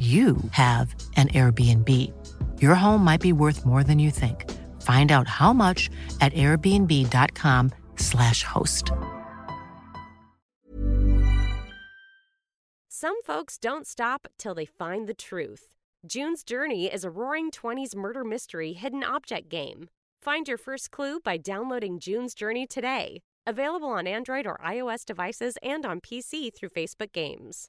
you have an Airbnb. Your home might be worth more than you think. Find out how much at airbnb.com/slash host. Some folks don't stop till they find the truth. June's Journey is a roaring 20s murder mystery hidden object game. Find your first clue by downloading June's Journey today. Available on Android or iOS devices and on PC through Facebook Games.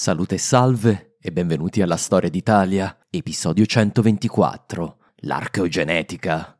Salute e salve e benvenuti alla Storia d'Italia, episodio 124, l'archeogenetica.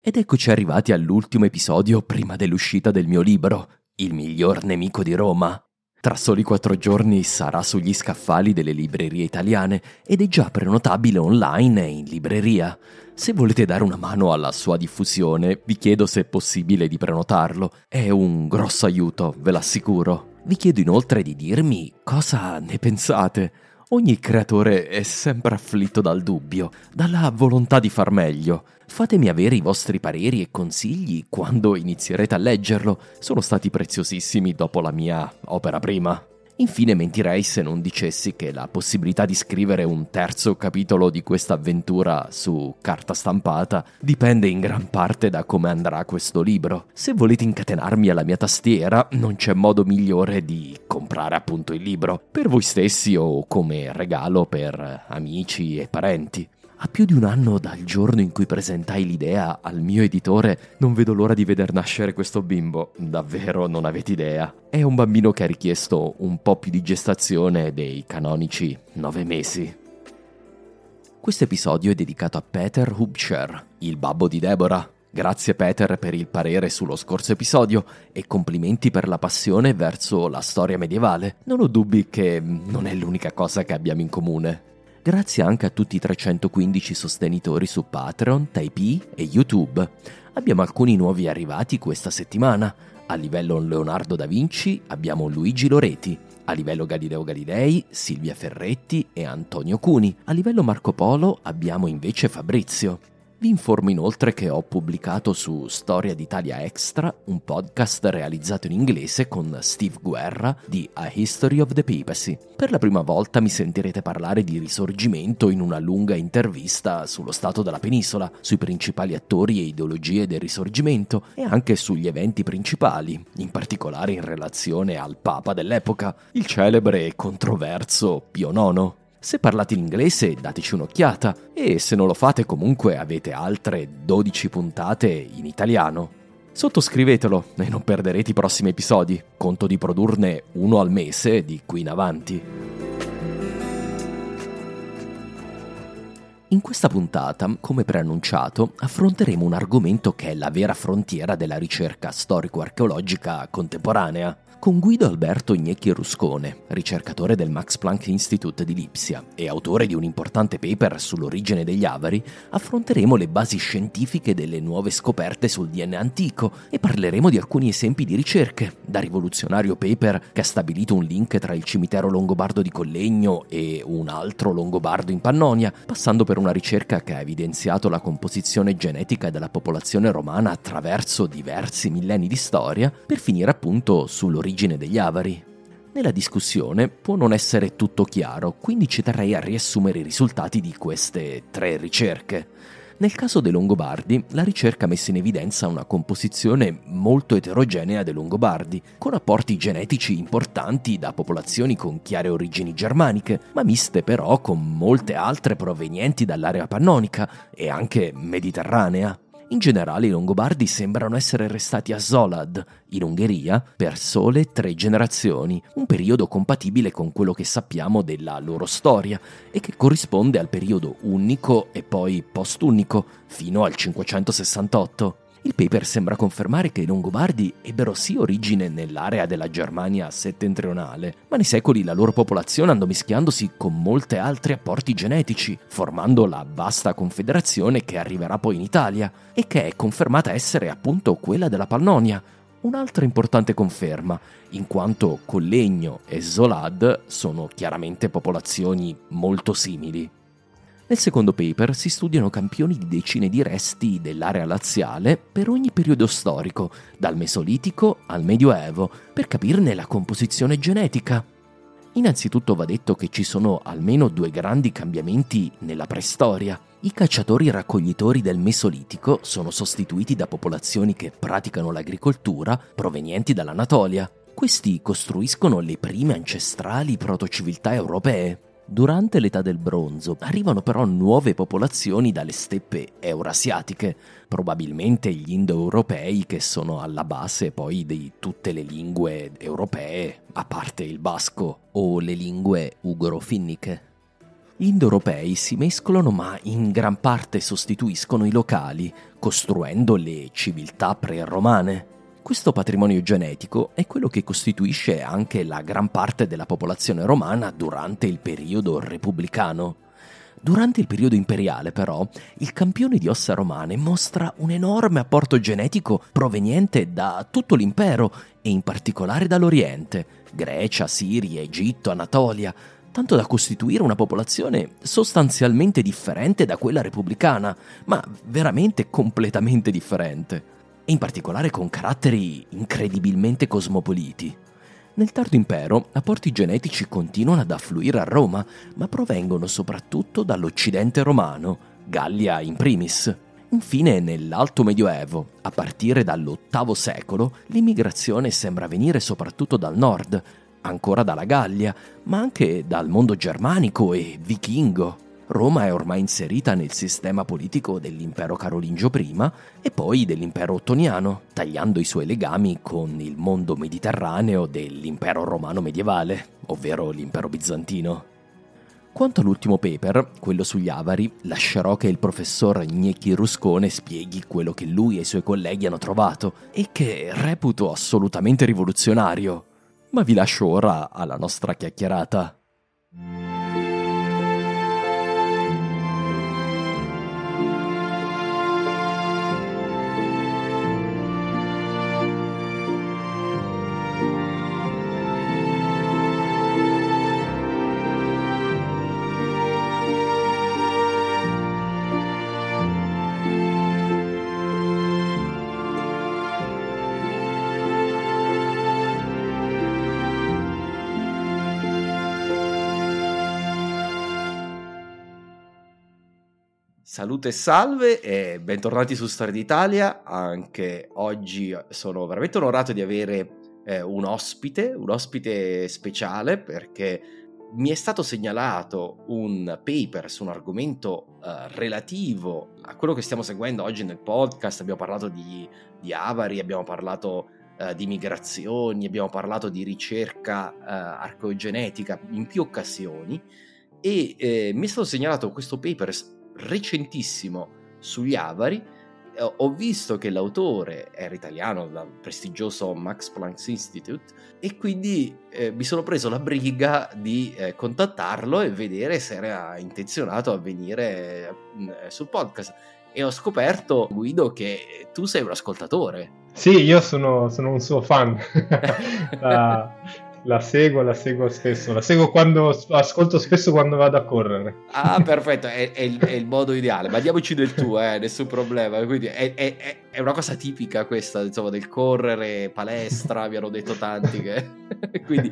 Ed eccoci arrivati all'ultimo episodio prima dell'uscita del mio libro, Il miglior nemico di Roma. Tra soli quattro giorni sarà sugli scaffali delle librerie italiane ed è già prenotabile online e in libreria. Se volete dare una mano alla sua diffusione, vi chiedo se è possibile di prenotarlo. È un grosso aiuto, ve l'assicuro. Vi chiedo inoltre di dirmi cosa ne pensate. Ogni creatore è sempre afflitto dal dubbio, dalla volontà di far meglio. Fatemi avere i vostri pareri e consigli quando inizierete a leggerlo. Sono stati preziosissimi dopo la mia opera prima. Infine mentirei se non dicessi che la possibilità di scrivere un terzo capitolo di questa avventura su carta stampata dipende in gran parte da come andrà questo libro. Se volete incatenarmi alla mia tastiera, non c'è modo migliore di comprare appunto il libro, per voi stessi o come regalo per amici e parenti. A più di un anno dal giorno in cui presentai l'idea al mio editore, non vedo l'ora di veder nascere questo bimbo. Davvero non avete idea. È un bambino che ha richiesto un po' più di gestazione dei canonici nove mesi. Questo episodio è dedicato a Peter Hubscher, il babbo di Deborah. Grazie Peter per il parere sullo scorso episodio e complimenti per la passione verso la storia medievale. Non ho dubbi che non è l'unica cosa che abbiamo in comune. Grazie anche a tutti i 315 sostenitori su Patreon, Typee e YouTube. Abbiamo alcuni nuovi arrivati questa settimana. A livello Leonardo da Vinci abbiamo Luigi Loreti. A livello Galileo Galilei, Silvia Ferretti e Antonio Cuni. A livello Marco Polo abbiamo invece Fabrizio. Vi informo inoltre che ho pubblicato su Storia d'Italia Extra un podcast realizzato in inglese con Steve Guerra di A History of the Papacy. Per la prima volta mi sentirete parlare di risorgimento in una lunga intervista sullo stato della penisola, sui principali attori e ideologie del risorgimento e anche sugli eventi principali, in particolare in relazione al Papa dell'epoca, il celebre e controverso Pio IX. Se parlate l'inglese dateci un'occhiata e se non lo fate comunque avete altre 12 puntate in italiano. Sottoscrivetelo e non perderete i prossimi episodi. Conto di produrne uno al mese di qui in avanti. In questa puntata, come preannunciato, affronteremo un argomento che è la vera frontiera della ricerca storico-archeologica contemporanea, con Guido Alberto Gnecchi Ruscone, ricercatore del Max Planck Institute di Lipsia e autore di un importante paper sull'origine degli avari, affronteremo le basi scientifiche delle nuove scoperte sul DNA antico e parleremo di alcuni esempi di ricerche, da rivoluzionario paper che ha stabilito un link tra il cimitero longobardo di Collegno e un altro longobardo in Pannonia, passando per una ricerca che ha evidenziato la composizione genetica della popolazione romana attraverso diversi millenni di storia, per finire appunto sull'origine l'origine degli avari. Nella discussione può non essere tutto chiaro, quindi ci terrei a riassumere i risultati di queste tre ricerche. Nel caso dei Longobardi, la ricerca ha messo in evidenza una composizione molto eterogenea dei Longobardi, con apporti genetici importanti da popolazioni con chiare origini germaniche, ma miste però con molte altre provenienti dall'area pannonica e anche mediterranea. In generale i Longobardi sembrano essere restati a Zolad, in Ungheria, per sole tre generazioni, un periodo compatibile con quello che sappiamo della loro storia e che corrisponde al periodo unico e poi post-unico, fino al 568. Il paper sembra confermare che i Longobardi ebbero sì origine nell'area della Germania settentrionale, ma nei secoli la loro popolazione andò mischiandosi con molti altri apporti genetici, formando la vasta confederazione che arriverà poi in Italia e che è confermata essere appunto quella della Pannonia, Un'altra importante conferma, in quanto Collegno e Zolad sono chiaramente popolazioni molto simili. Nel secondo paper si studiano campioni di decine di resti dell'area laziale per ogni periodo storico, dal Mesolitico al Medioevo, per capirne la composizione genetica. Innanzitutto va detto che ci sono almeno due grandi cambiamenti nella preistoria. I cacciatori raccoglitori del Mesolitico sono sostituiti da popolazioni che praticano l'agricoltura provenienti dall'Anatolia. Questi costruiscono le prime ancestrali protociviltà europee. Durante l'età del bronzo arrivano però nuove popolazioni dalle steppe eurasiatiche, probabilmente gli indoeuropei che sono alla base poi di tutte le lingue europee, a parte il basco o le lingue ugro-finniche. Gli indoeuropei si mescolano ma in gran parte sostituiscono i locali, costruendo le civiltà pre-romane. Questo patrimonio genetico è quello che costituisce anche la gran parte della popolazione romana durante il periodo repubblicano. Durante il periodo imperiale, però, il campione di ossa romane mostra un enorme apporto genetico proveniente da tutto l'impero e in particolare dall'Oriente, Grecia, Siria, Egitto, Anatolia, tanto da costituire una popolazione sostanzialmente differente da quella repubblicana, ma veramente completamente differente e in particolare con caratteri incredibilmente cosmopoliti. Nel tardo impero apporti genetici continuano ad affluire a Roma, ma provengono soprattutto dall'Occidente romano, Gallia in primis. Infine, nell'Alto Medioevo, a partire dall'VIII secolo, l'immigrazione sembra venire soprattutto dal nord, ancora dalla Gallia, ma anche dal mondo germanico e vichingo. Roma è ormai inserita nel sistema politico dell'impero carolingio prima e poi dell'impero ottoniano, tagliando i suoi legami con il mondo mediterraneo dell'impero romano medievale, ovvero l'impero bizantino. Quanto all'ultimo paper, quello sugli avari, lascerò che il professor Gnecchi Ruscone spieghi quello che lui e i suoi colleghi hanno trovato e che reputo assolutamente rivoluzionario. Ma vi lascio ora alla nostra chiacchierata. Salute e salve e bentornati su Storia d'Italia. Anche oggi sono veramente onorato di avere eh, un ospite, un ospite speciale perché mi è stato segnalato un paper su un argomento eh, relativo a quello che stiamo seguendo oggi nel podcast. Abbiamo parlato di, di avari, abbiamo parlato eh, di migrazioni, abbiamo parlato di ricerca eh, archeogenetica in più occasioni e eh, mi è stato segnalato questo paper recentissimo sugli avari ho visto che l'autore era italiano dal prestigioso Max Planck Institute e quindi eh, mi sono preso la briga di eh, contattarlo e vedere se era intenzionato a venire eh, sul podcast. E ho scoperto, Guido, che tu sei un ascoltatore. Sì, io sono, sono un suo fan. la, la seguo, la seguo spesso, la seguo quando ascolto spesso quando vado a correre. Ah, perfetto, è, è, il, è il, modo ideale. Ma diamoci del tuo, eh, nessun problema. Quindi è, è, una cosa tipica questa, insomma, del correre, palestra, mi hanno detto tanti che... quindi,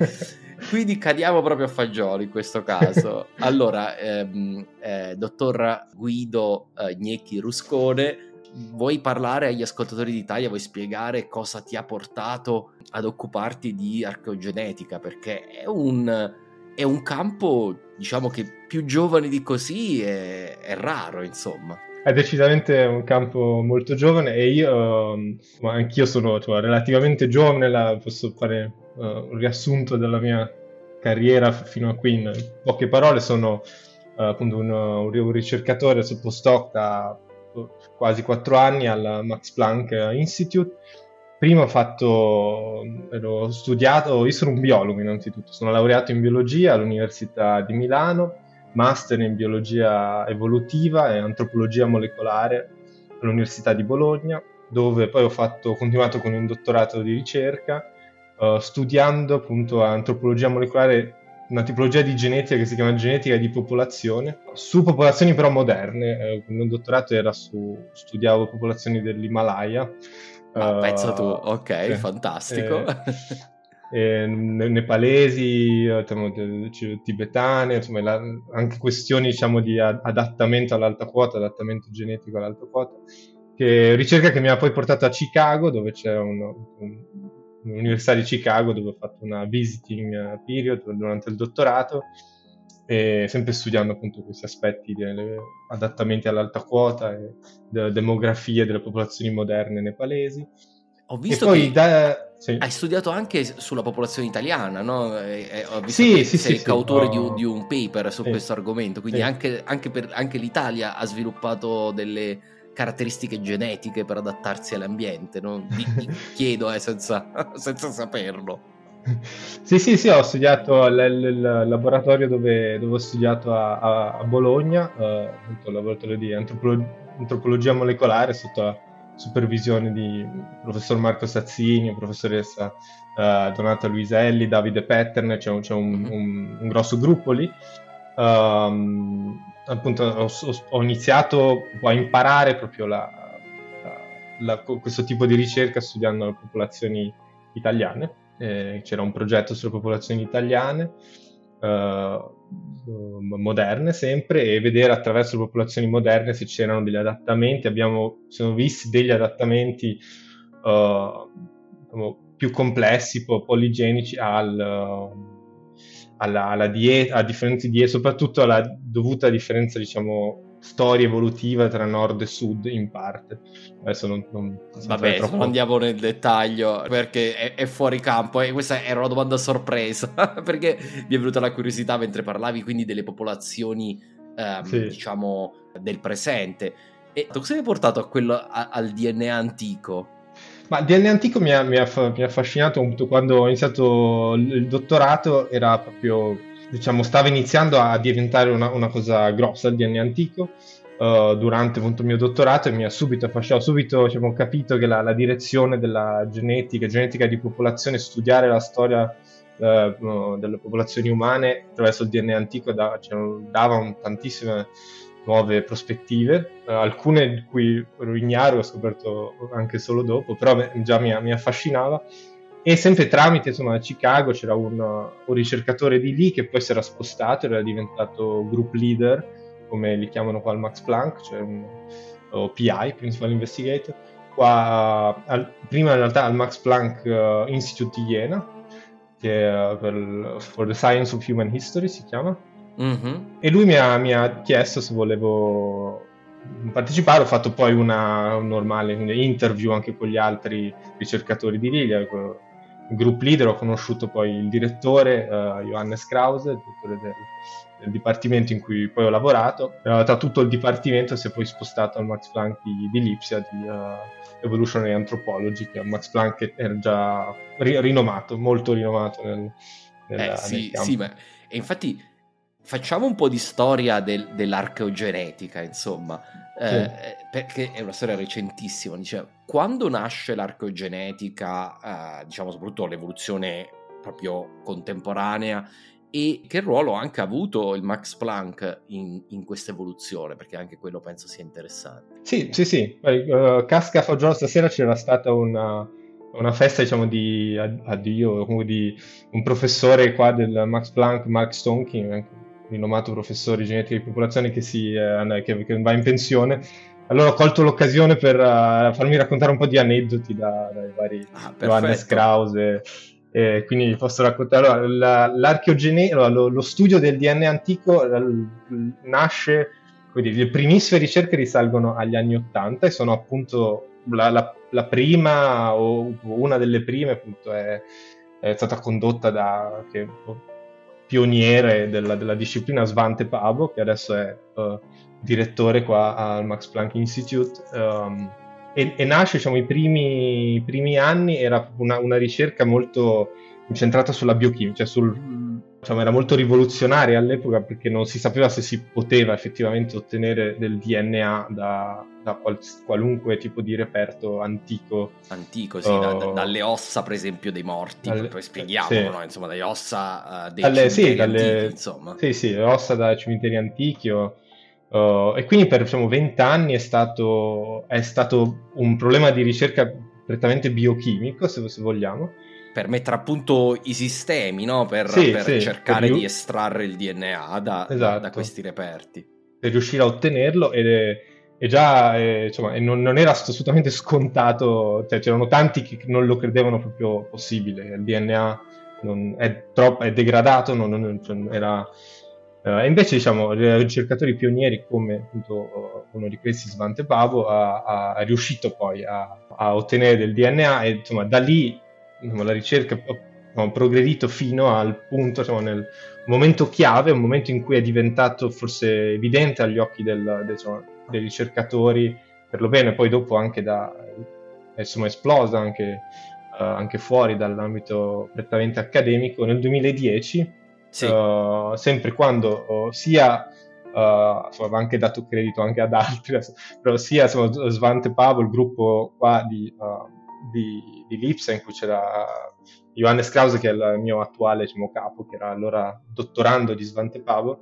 quindi, cadiamo proprio a fagioli in questo caso. Allora, ehm, eh, dottor Guido eh, Gnecchi Ruscone vuoi parlare agli ascoltatori d'Italia, vuoi spiegare cosa ti ha portato ad occuparti di archeogenetica? Perché è un, è un campo, diciamo che più giovane di così è, è raro, insomma. È decisamente un campo molto giovane e io, um, anch'io sono cioè, relativamente giovane, la, posso fare uh, un riassunto della mia carriera fino a qui in poche parole, sono uh, appunto un, un, ricercatore sul postdoc da quasi quattro anni al Max Planck Institute. Prima ho fatto, ero studiato, io sono un biologo innanzitutto, sono laureato in biologia all'Università di Milano, master in biologia evolutiva e antropologia molecolare all'Università di Bologna, dove poi ho, fatto, ho continuato con un dottorato di ricerca, uh, studiando appunto antropologia molecolare una tipologia di genetica che si chiama genetica di popolazione, su popolazioni però moderne. Eh, il mio dottorato era su, studiavo popolazioni dell'Himalaya. Ah, uh, pensa tu, ok, eh, fantastico. Eh, eh, nepalesi, tibetane, insomma, la, anche questioni diciamo, di adattamento all'alta quota, adattamento genetico all'alta quota, che ricerca che mi ha poi portato a Chicago, dove c'è un, un all'Università di Chicago dove ho fatto una visiting period durante il dottorato e sempre studiando appunto questi aspetti di adattamenti all'alta quota e della demografia delle popolazioni moderne nepalesi. Ho visto che da... sì. hai studiato anche sulla popolazione italiana, no? E, ho visto sì, che sì, sei sì, coautore sì. di, un, di, un, paper su questo argomento, quindi anche, anche, per, anche l'Italia ha sviluppato delle caratteristiche genetiche per adattarsi all'ambiente, no? chiedo eh, senza, senza, saperlo. Sì, sì, sì, ho studiato il laboratorio dove, dove, ho studiato a, a Bologna, eh, il laboratorio di antropolo- antropologia molecolare sotto la supervisione di professor Marco Sazzini, professoressa uh, Donata Luiselli, Davide Petterne, c'è un, c'è un, mm-hmm. un, un grosso gruppo lì. Um, appunto ho, ho, iniziato a imparare proprio la, la, la, questo tipo di ricerca studiando le popolazioni italiane. Eh, c'era un progetto sulle popolazioni italiane, eh, moderne sempre, e vedere attraverso le popolazioni moderne se c'erano degli adattamenti. Abbiamo, siamo visti degli adattamenti eh, diciamo, più complessi, poligenici al alla, alla dieta, a differenti diete, soprattutto alla dovuta differenza, diciamo, storia evolutiva tra nord e sud in parte. Adesso non, non Vabbè, troppo... non andiamo nel dettaglio perché è, è, fuori campo e questa era una domanda sorpresa perché mi è venuta la curiosità mentre parlavi quindi delle popolazioni, ehm, sì. diciamo, del presente. E cosa mi ha portato a quello, a, al DNA antico? Ma DNA antico mi ha, mi, ha, mi ha, affascinato appunto quando ho iniziato il dottorato, era proprio, diciamo, stava iniziando a diventare una, una cosa grossa il DNA antico. Uh, durante appunto, il mio dottorato e mi ha subito affascinato, subito diciamo, capito che la, la, direzione della genetica, genetica di popolazione, studiare la storia uh, delle popolazioni umane attraverso il DNA antico da, cioè, dava un, tantissime nuove prospettive, uh, alcune di cui ero ignaro, ho scoperto anche solo dopo, però già mi, mi, affascinava. E sempre tramite insomma, Chicago c'era un, un, ricercatore di lì che poi si era spostato, era diventato group leader, come li chiamano qua al Max Planck, cioè un o PI, Principal Investigator. Qua, al, prima in realtà al Max Planck uh, Institute di Jena, che uh, per, for the Science of Human History si chiama, Mm-hmm. E lui mi ha, mi ha, chiesto se volevo partecipare, ho fatto poi una un normale interview anche con gli altri ricercatori di Lilia, group leader, ho conosciuto poi il direttore uh, Johannes Krause, il direttore del, del, dipartimento in cui poi ho lavorato. Uh, tra tutto il dipartimento si è poi spostato al Max Planck di, di Lipsia di uh, Evolutionary Anthropology, che è un Max Planck era già ri- rinomato, molto rinomato nel, nella, eh, sì, nel sì, ma e infatti facciamo un po' di storia del, dell'archeogenetica, insomma, eh, sì. perché è una storia recentissima. Dice, quando nasce l'archeogenetica, eh, diciamo soprattutto l'evoluzione proprio contemporanea, e che ruolo ha anche avuto il Max Planck in, in questa evoluzione? Perché anche quello penso sia interessante. Sì, sì, sì. Uh, Casca Fagiolo stasera c'era stata una, una festa, diciamo, di addio, comunque di un professore qua del Max Planck, Mark Stonking, rinomato professore di genetica di popolazione che, si, eh, che, che, va in pensione. Allora ho colto l'occasione per uh, farmi raccontare un po' di aneddoti da, dai vari ah, Johannes Krause. Eh, quindi vi posso raccontare. Allora, la, l'archeogene- lo, lo, studio del DNA antico la, nasce, quindi le primissime ricerche risalgono agli anni Ottanta e sono appunto la, la, la, prima o una delle prime appunto è, è stata condotta da che, pioniere della, della, disciplina Svante Pavo, che adesso è uh, direttore qua al Max Planck Institute. Um, e, e, nasce, diciamo, i primi, i primi anni, era una, una, ricerca molto incentrata sulla biochimica, cioè sul, diciamo, era molto rivoluzionaria all'epoca perché non si sapeva se si poteva effettivamente ottenere del DNA da, da qual, qualunque tipo di reperto antico. Antico, sì, uh, da, da, dalle ossa per esempio dei morti, dalle, poi spieghiamo, sì. no? insomma, dalle ossa uh, dei dalle, cimiteri sì, dalle, antichi, insomma. Sì, sì, le ossa dai cimiteri antichi o, uh, e quindi per diciamo, 20 anni è stato, è stato un problema di ricerca prettamente biochimico, se, se vogliamo, per mettere appunto i sistemi, no? per, sì, per sì, cercare per di estrarre il DNA da, esatto. da, questi reperti. Per riuscire a ottenerlo ed è, è già, è, insomma, non, non, era assolutamente scontato, cioè c'erano tanti che non lo credevano proprio possibile, il DNA è, troppo, è degradato, non, non, cioè, era... Uh, e invece, diciamo, ricercatori pionieri come appunto uno di questi, Svante Pavo, ha, ha riuscito poi a, a, ottenere del DNA e insomma da lì la ricerca ha progredito fino al punto, diciamo, nel momento chiave, un momento in cui è diventato forse evidente agli occhi del, del, diciamo, dei ricercatori, per lo bene, poi dopo anche da, insomma, esplosa anche, uh, anche fuori dall'ambito prettamente accademico, nel 2010, sì. uh, sempre quando uh, sia Uh, insomma, anche dato credito anche ad altri, però sia insomma, Svante Pavo, il gruppo qua di, uh, di, di Lipsa in cui c'era Johannes Krause che è il mio attuale diciamo, capo, che era allora dottorando di Svante Pavo,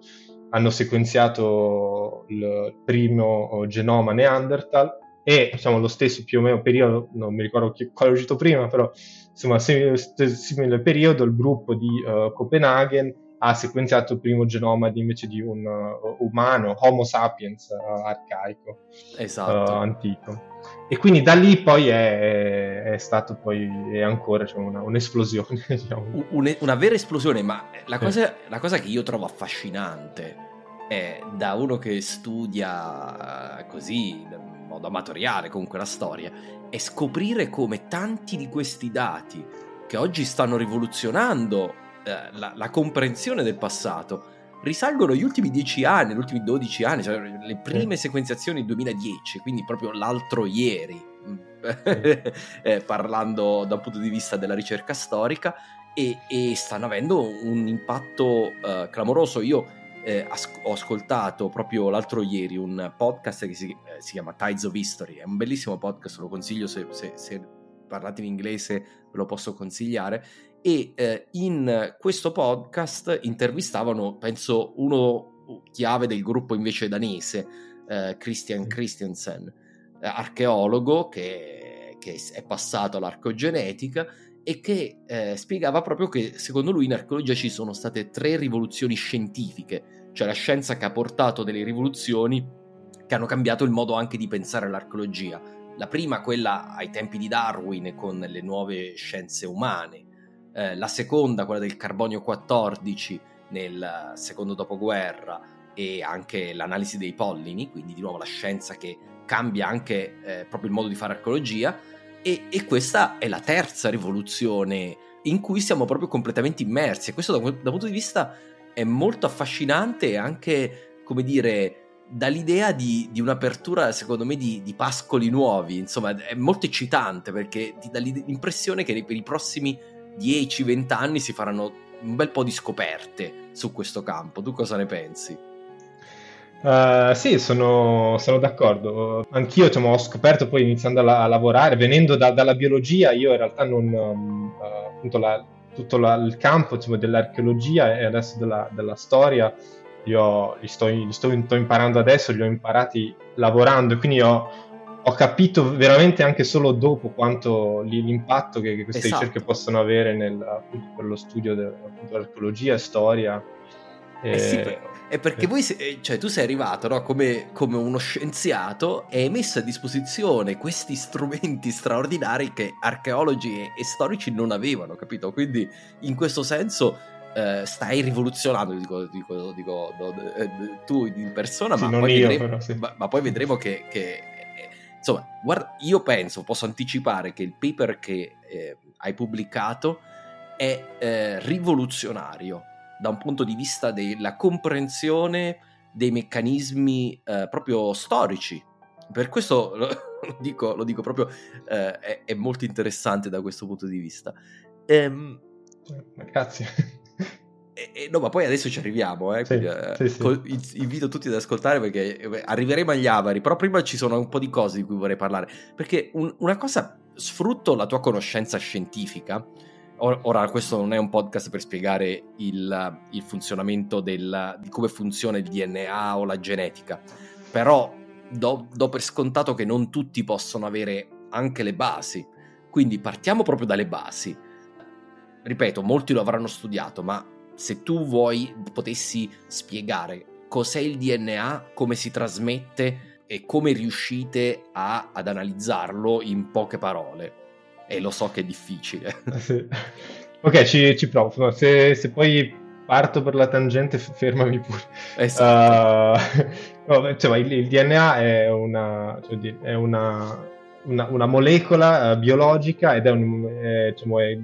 hanno sequenziato il primo genoma Neanderthal e diciamo lo stesso più o meno periodo, non mi ricordo quale è uscito prima, però insomma simile periodo il gruppo di uh, Copenaghen ha sequenziato il primo genoma di, invece di un uh, umano, Homo sapiens uh, arcaico, esatto. uh, antico. E quindi da lì poi è, è stato poi è ancora cioè, una, un'esplosione. Diciamo. Un, una vera esplosione, ma la cosa, la cosa che io trovo affascinante è da uno che studia così, in modo amatoriale comunque la storia, è scoprire come tanti di questi dati che oggi stanno rivoluzionando eh, la, la, comprensione del passato risalgono agli ultimi dieci anni, agli ultimi 12 anni, cioè le prime sequenziazioni 2010, quindi proprio l'altro ieri, eh, parlando da un punto di vista della ricerca storica, e, e stanno avendo un impatto uh, clamoroso. Io eh, as- ho ascoltato proprio l'altro ieri un podcast che si, eh, si, chiama Tides of History, è un bellissimo podcast, lo consiglio se, se, se parlate in inglese, ve lo posso consigliare e eh, in questo podcast intervistavano, penso, uno chiave del gruppo invece danese, eh, Christian Christiansen, eh, archeologo che, che, è passato all'arcogenetica e che eh, spiegava proprio che secondo lui in archeologia ci sono state tre rivoluzioni scientifiche, cioè la scienza che ha portato delle rivoluzioni che hanno cambiato il modo anche di pensare all'archeologia. La prima, quella ai tempi di Darwin con le nuove scienze umane, eh, la seconda, quella del carbonio 14 nel secondo dopoguerra e anche l'analisi dei pollini, quindi di nuovo la scienza che cambia anche eh, proprio il modo di fare archeologia E, e, questa è la terza rivoluzione in cui siamo proprio completamente immersi. E questo da, un punto di vista è molto affascinante e anche, come dire, dall'idea di, di un'apertura, secondo me, di, di, pascoli nuovi. Insomma, è molto eccitante perché ti dà l'impressione che per i prossimi 10-20 anni si faranno un bel po' di scoperte su questo campo. Tu cosa ne pensi? Uh, sì, sono, sono, d'accordo. Anch'io diciamo, ho scoperto poi iniziando a, a lavorare, venendo da, dalla biologia, io in realtà non, uh, appunto la, tutto la, il campo diciamo, dell'archeologia e adesso della, della storia io li sto, li sto, imparando adesso, li ho imparati lavorando, quindi ho, ho capito veramente anche solo dopo quanto l'impatto che, che queste esatto. ricerche possono avere nel, appunto, per lo studio dell'archeologia e storia. Eh sì, è perché voi, eh, cioè, tu sei arrivato no, come, come, uno scienziato e hai messo a disposizione questi strumenti straordinari che archeologi e, e storici non avevano, capito? Quindi in questo senso eh, stai rivoluzionando, dico, dico, dico no, eh, tu in persona, sì, ma, poi io, vedremo, però, sì. ma, ma, poi vedremo che, che eh, insomma, guarda, io penso, posso anticipare che il paper che eh, hai pubblicato è eh, rivoluzionario da un punto di vista della comprensione dei meccanismi eh, proprio storici. Per questo lo, lo, dico, lo dico, proprio, è, è, molto interessante da questo punto di vista. Ehm, Grazie. E, e, no, ma poi adesso ci arriviamo, eh, quindi, sì, eh, sì. invito tutti ad ascoltare perché eh, arriveremo agli avari, però prima ci sono un po' di cose di cui vorrei parlare, perché un, una cosa, sfrutto la tua conoscenza scientifica, ora questo non è un podcast per spiegare il, il funzionamento del, di come funziona il DNA o la genetica, però do, do per scontato che non tutti possono avere anche le basi, quindi partiamo proprio dalle basi. Ripeto, molti lo avranno studiato, ma se tu vuoi potessi spiegare cos'è il DNA, come si trasmette e come riuscite a, ad analizzarlo in poche parole. E lo so che è difficile. Sì. Ok, ci, ci provo. Se, se, poi parto per la tangente, fermami pure. Esatto. Uh, no, cioè, il, il, DNA è una, cioè, è una, una, una molecola uh, biologica ed è, un, è, diciamo, è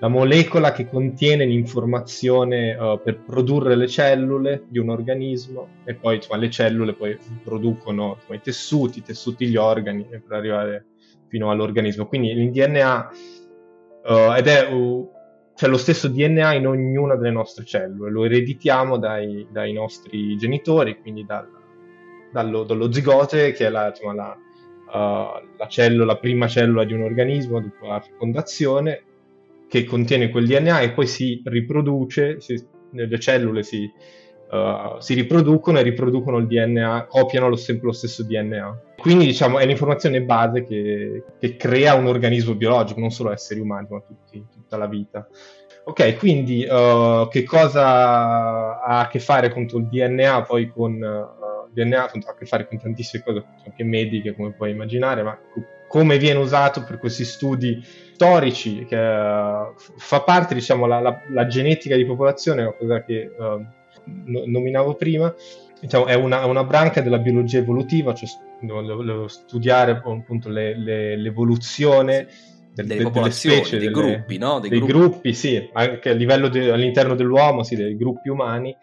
la molecola che contiene l'informazione uh, per produrre le cellule di un organismo e poi insomma, le cellule poi producono insomma, i tessuti, i tessuti gli organi per arrivare fino all'organismo. Quindi il DNA uh, ed è uh, c'è lo stesso DNA in ognuna delle nostre cellule, lo ereditiamo dai, dai nostri genitori, quindi dal, dallo, dallo, zigote che è la, insomma, la, la, cellula, la prima cellula di un organismo dopo la fecondazione che contiene quel DNA e poi si riproduce, si, le cellule si, uh, si, riproducono e riproducono il DNA, copiano lo, sempre lo stesso DNA. Quindi diciamo è l'informazione base che, che, crea un organismo biologico, non solo esseri umani, ma tutti, tutta la vita. Ok, quindi uh, che cosa ha a che fare con il DNA poi con... Uh, DNA ha a che fare con tantissime cose, anche mediche come puoi immaginare, ma come viene usato per questi studi storici, che uh, fa parte, diciamo, la, la, la, genetica di popolazione, cosa che uh, no, nominavo prima, diciamo, è una, una, branca della biologia evolutiva, cioè lo, lo, studiare appunto le, le, l'evoluzione del, delle, popolazioni, delle specie, dei delle, gruppi, no? Dei, dei gruppi. gruppi. sì, anche a livello de, all'interno dell'uomo, sì, dei gruppi umani,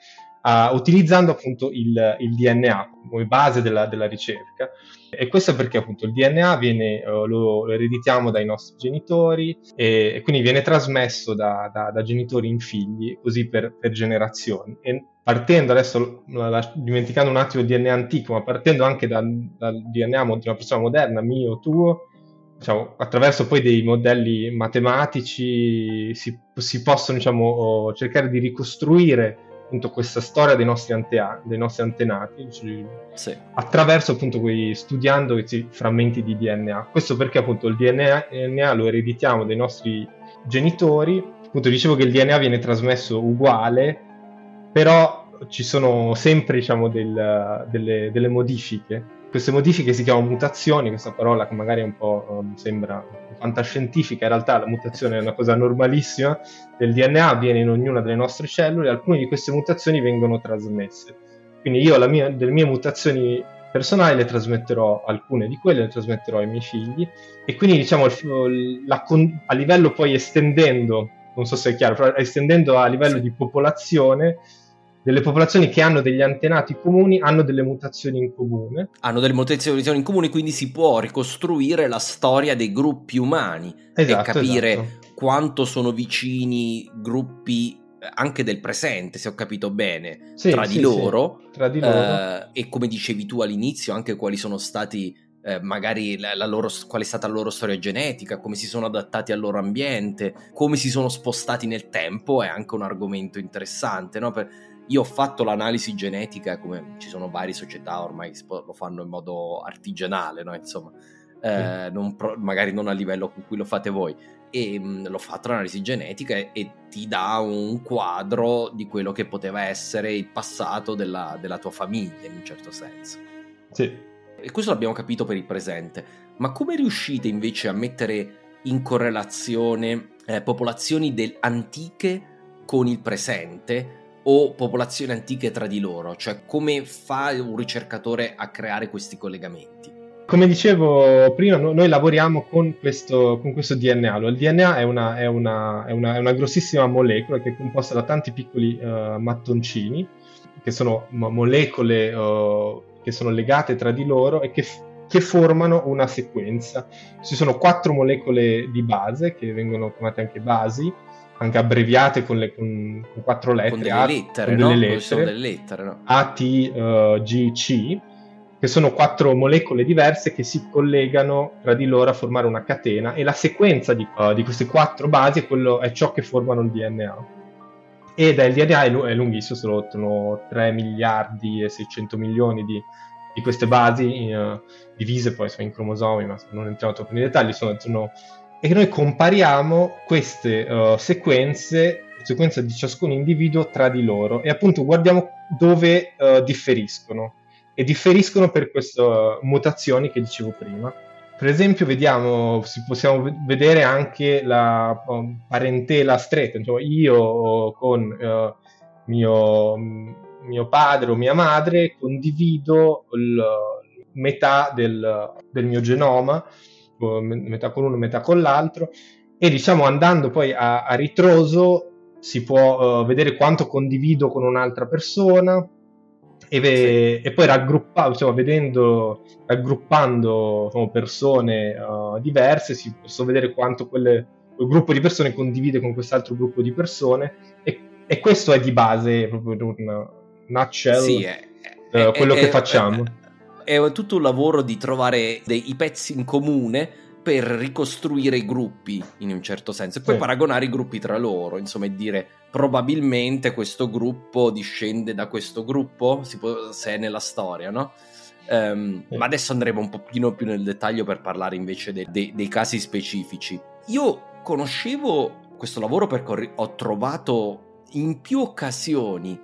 uh, utilizzando appunto il, il, DNA come base della, della ricerca. E questo perché appunto il DNA viene, uh, lo, lo, ereditiamo dai nostri genitori e, e quindi viene trasmesso da, da, da, genitori in figli, così per, per generazioni. E partendo adesso, dimenticando un attimo il DNA antico, ma partendo anche dal, dal DNA di una persona moderna, mio, tuo, diciamo, attraverso poi dei modelli matematici si, si possono diciamo, cercare di ricostruire appunto questa storia dei nostri, antea- dei nostri antenati cioè, sì. attraverso appunto quei studiando questi frammenti di DNA. Questo perché appunto il DNA, DNA lo ereditiamo dai nostri genitori. Appunto dicevo che il DNA viene trasmesso uguale, però ci sono sempre diciamo del, delle, delle modifiche queste modifiche si chiamano mutazioni, questa parola che magari un po' um, sembra fantascientifica, in realtà la mutazione è una cosa normalissima del DNA, avviene in ognuna delle nostre cellule, alcune di queste mutazioni vengono trasmesse. Quindi io mia, delle mie mutazioni personali, le trasmetterò alcune di quelle, le trasmetterò ai miei figli e quindi diciamo la, a livello poi estendendo, non so se è chiaro, però estendendo a livello di popolazione, delle popolazioni che hanno degli antenati comuni hanno delle mutazioni in comune. Hanno delle mutazioni in comune, quindi si può ricostruire la storia dei gruppi umani esatto, e capire esatto. quanto sono vicini gruppi eh, anche del presente, se ho capito bene, sì, tra, sì, di loro, sì. tra di loro. Eh, e come dicevi tu all'inizio, anche quali sono stati eh, magari la, la loro, qual è stata la loro storia genetica, come si sono adattati al loro ambiente, come si sono spostati nel tempo, è anche un argomento interessante, no? Per, io ho fatto l'analisi genetica, come ci sono varie società ormai che lo fanno in modo artigianale, no? Insomma, eh, non pro, magari non a livello con cui lo fate voi. E mh, mm, l'ho fatto l'analisi genetica e, e, ti dà un quadro di quello che poteva essere il passato della, della tua famiglia, in un certo senso. Sì. E questo l'abbiamo capito per il presente. Ma come riuscite invece a mettere in correlazione eh, popolazioni del, antiche con il presente? O popolazioni antiche tra di loro? Cioè come fa un ricercatore a creare questi collegamenti? Come dicevo prima, noi lavoriamo con questo, con questo DNA. il DNA è una, è, una, è, una, è una, grossissima molecola che è composta da tanti piccoli uh, mattoncini, che sono molecole uh, che sono legate tra di loro e che, che, formano una sequenza. Ci sono quattro molecole di base, che vengono chiamate anche basi, anche abbreviate con, le, con, con quattro lettere. Con delle A, lettere, con delle no? lettere, delle lettere no? A, T, uh, G, C, che sono quattro molecole diverse che si collegano tra di loro a formare una catena e la sequenza di, uh, di queste quattro basi è, quello, è, ciò che formano il DNA. Ed il DNA è, è lunghissimo, sono 3 miliardi e 600 milioni di, di queste basi uh, divise poi sono in cromosomi, ma non entriamo troppo nei dettagli, sono, sono e noi compariamo queste uh, sequenze, sequenze di ciascun individuo tra di loro e appunto guardiamo dove uh, differiscono e differiscono per queste uh, mutazioni che dicevo prima. Per esempio, vediamo, possiamo vedere anche la um, parentela stretta, cioè io con mio, mio, padre o mia madre condivido il, metà del, del mio genoma metà con uno, metà con l'altro, e diciamo andando poi a, a ritroso si può uh, vedere quanto condivido con un'altra persona e, ve- sì. e poi raggruppando, insomma, vedendo, raggruppando insomma, persone uh, diverse, si può vedere quanto quelle, quel gruppo di persone condivide con quest'altro gruppo di persone e, e questo è di base proprio in una nutshell sì, è, uh, quello è, che facciamo è tutto un lavoro di trovare dei, pezzi in comune per ricostruire i gruppi in un certo senso e poi sì. paragonare i gruppi tra loro, insomma, e dire probabilmente questo gruppo discende da questo gruppo, può, se è nella storia, no? Um, sì. Ma adesso andremo un pochino più nel dettaglio per parlare invece de, de, dei casi specifici. Io conoscevo questo lavoro perché ho trovato in più occasioni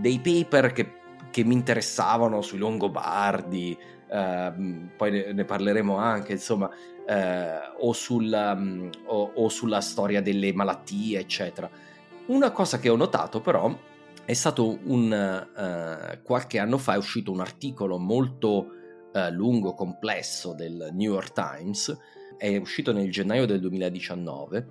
dei paper che che mi interessavano sui Longobardi, eh, poi ne, ne, parleremo anche, insomma, eh, o, sul, um, o, o, sulla storia delle malattie, eccetera. Una cosa che ho notato però è stato un... Uh, qualche anno fa è uscito un articolo molto uh, lungo, complesso del New York Times, è uscito nel gennaio del 2019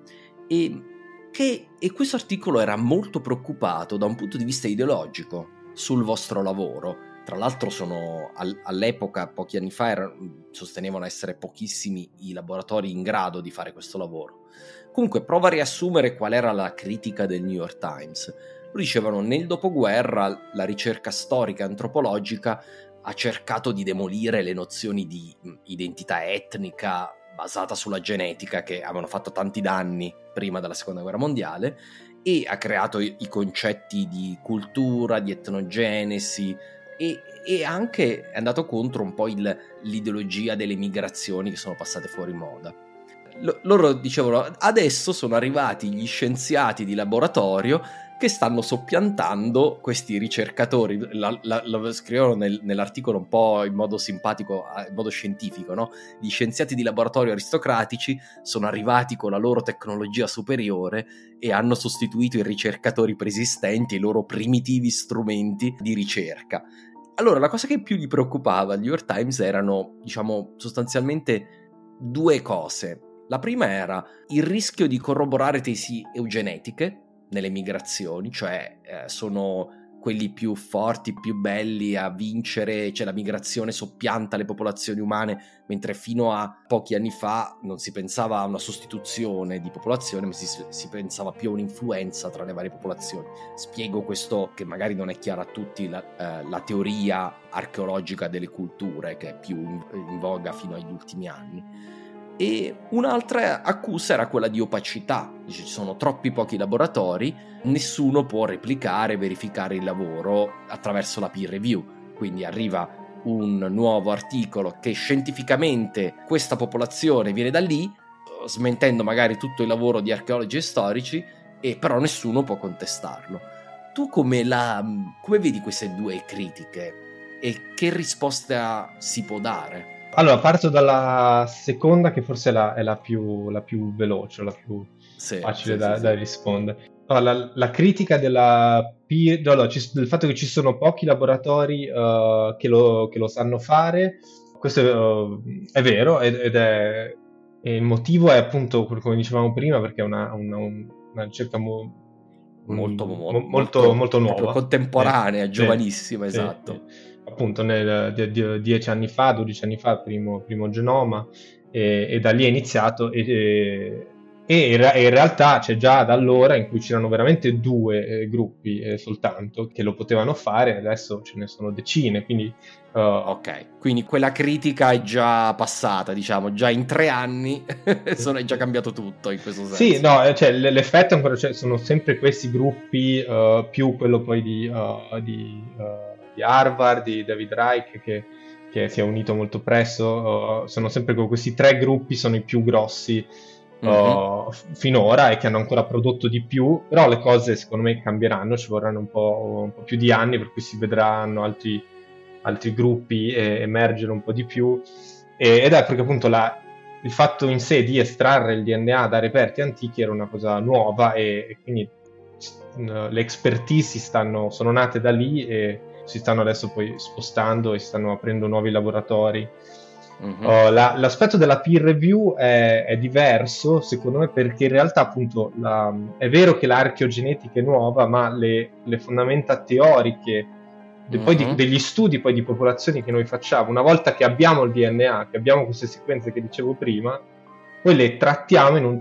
e, che, e questo articolo era molto preoccupato da un punto di vista ideologico sul vostro lavoro. Tra l'altro sono all'epoca, pochi anni fa, sostenevano essere pochissimi i laboratori in grado di fare questo lavoro. Comunque prova a riassumere qual era la critica del New York Times. Lo dicevano nel dopoguerra la ricerca storica antropologica ha cercato di demolire le nozioni di identità etnica basata sulla genetica che avevano fatto tanti danni prima della seconda guerra mondiale e ha creato i, concetti di cultura, di etnogenesi e, e, anche è andato contro un po' il, l'ideologia delle migrazioni che sono passate fuori moda. L- loro dicevano adesso sono arrivati gli scienziati di laboratorio che stanno soppiantando questi ricercatori. Lo scrivono nel, nell'articolo un po' in modo simpatico, in modo scientifico, no? Gli scienziati di laboratorio aristocratici sono arrivati con la loro tecnologia superiore e hanno sostituito i ricercatori preesistenti i loro primitivi strumenti di ricerca. Allora, la cosa che più gli preoccupava al New York Times erano, diciamo, sostanzialmente due cose. La prima era il rischio di corroborare tesi eugenetiche nelle migrazioni, cioè eh, sono quelli più forti, più belli a vincere, cioè la migrazione soppianta le popolazioni umane, mentre fino a pochi anni fa non si pensava a una sostituzione di popolazione, ma si, si pensava più a un'influenza tra le varie popolazioni. Spiego questo che magari non è chiaro a tutti, la, eh, la teoria archeologica delle culture, che è più in, in voga fino agli ultimi anni e un'altra accusa era quella di opacità, ci sono troppi pochi laboratori, nessuno può replicare, verificare il lavoro attraverso la peer review, quindi arriva un nuovo articolo che scientificamente questa popolazione viene da lì, smentendo magari tutto il lavoro di archeologi e storici, e però nessuno può contestarlo. Tu come, la, come vedi queste due critiche e che risposta si può dare? Allora, parto dalla seconda, che forse è la, è la, più, la più, veloce, la più sì, facile sì, da, sì, da rispondere. Allora, la, la, critica della peer, allora, ci, del fatto che ci sono pochi laboratori uh, che, lo, che, lo, sanno fare, questo uh, è vero ed, ed è, il motivo è appunto, come dicevamo prima, perché è una, una, una ricerca mo, molto, mo, molto, molto, molto nuova. Contemporanea, eh, giovanissima, esatto appunto nel, di, di, dieci anni fa, 12 anni fa, il primo, primo genoma, e, e, da lì è iniziato. E, e in, in, realtà c'è già da allora in cui c'erano veramente due eh, gruppi eh, soltanto che lo potevano fare, adesso ce ne sono decine, quindi... Uh, ok, quindi quella critica è già passata, diciamo, già in tre anni sono, è già cambiato tutto in questo senso. Sì, no, eh, cioè, l'effetto ancora, cioè, sono sempre questi gruppi uh, più quello poi di... Uh, di di Harvard, di David Reich, che, che si è unito molto presto. Uh, sono sempre questi tre gruppi, sono i più grossi uh, mm-hmm. finora e che hanno ancora prodotto di più, però le cose secondo me cambieranno, ci vorranno un po', un po più di anni, per cui si vedranno altri, altri gruppi eh, emergere un po' di più. E, ed è perché appunto la, il fatto in sé di estrarre il DNA da reperti antichi era una cosa nuova e, e quindi le expertise stanno, sono nate da lì e si stanno adesso poi spostando e si stanno aprendo nuovi laboratori. Mm-hmm. Uh, la, l'aspetto della peer review è, è, diverso, secondo me, perché in realtà, appunto, la, è vero che l'archeogenetica è nuova, ma le, le fondamenta teoriche mm-hmm. poi di, mhm. degli studi poi di popolazioni che noi facciamo, una volta che abbiamo il DNA, che abbiamo queste sequenze che dicevo prima, poi le trattiamo un,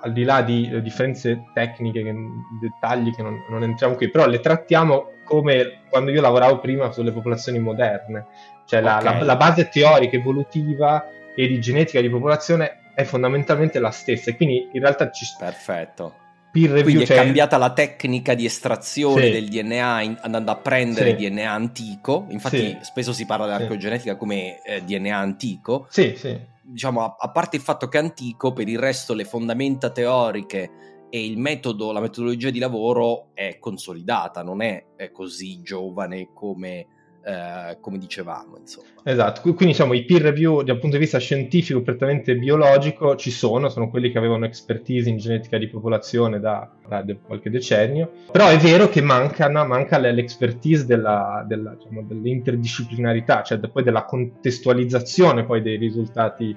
al di là di eh, differenze tecniche, che, dettagli che non, non entriamo qui, però le trattiamo come quando io lavoravo prima sulle popolazioni moderne. Cioè la, okay. la, la base teorica evolutiva e di genetica di popolazione è fondamentalmente la stessa e quindi in realtà ci Perfetto. Review, Quindi è cioè... cambiata la tecnica di estrazione sì. del DNA in, andando a prendere sì. DNA antico. Infatti, sì. spesso si parla dell'archeogenetica come eh, DNA antico. Sì, sì. Diciamo, a, a, parte il fatto che è antico, per il resto le fondamenta teoriche e il metodo, la metodologia di lavoro è consolidata, non è, è così giovane come, eh, come dicevamo. Insomma. Esatto, quindi diciamo i peer review dal punto di vista scientifico, prettamente biologico, ci sono, sono quelli che avevano expertise in genetica di popolazione da, da qualche decennio, però è vero che mancano, manca l'expertise della, della, diciamo, dell'interdisciplinarità, cioè poi della contestualizzazione poi dei risultati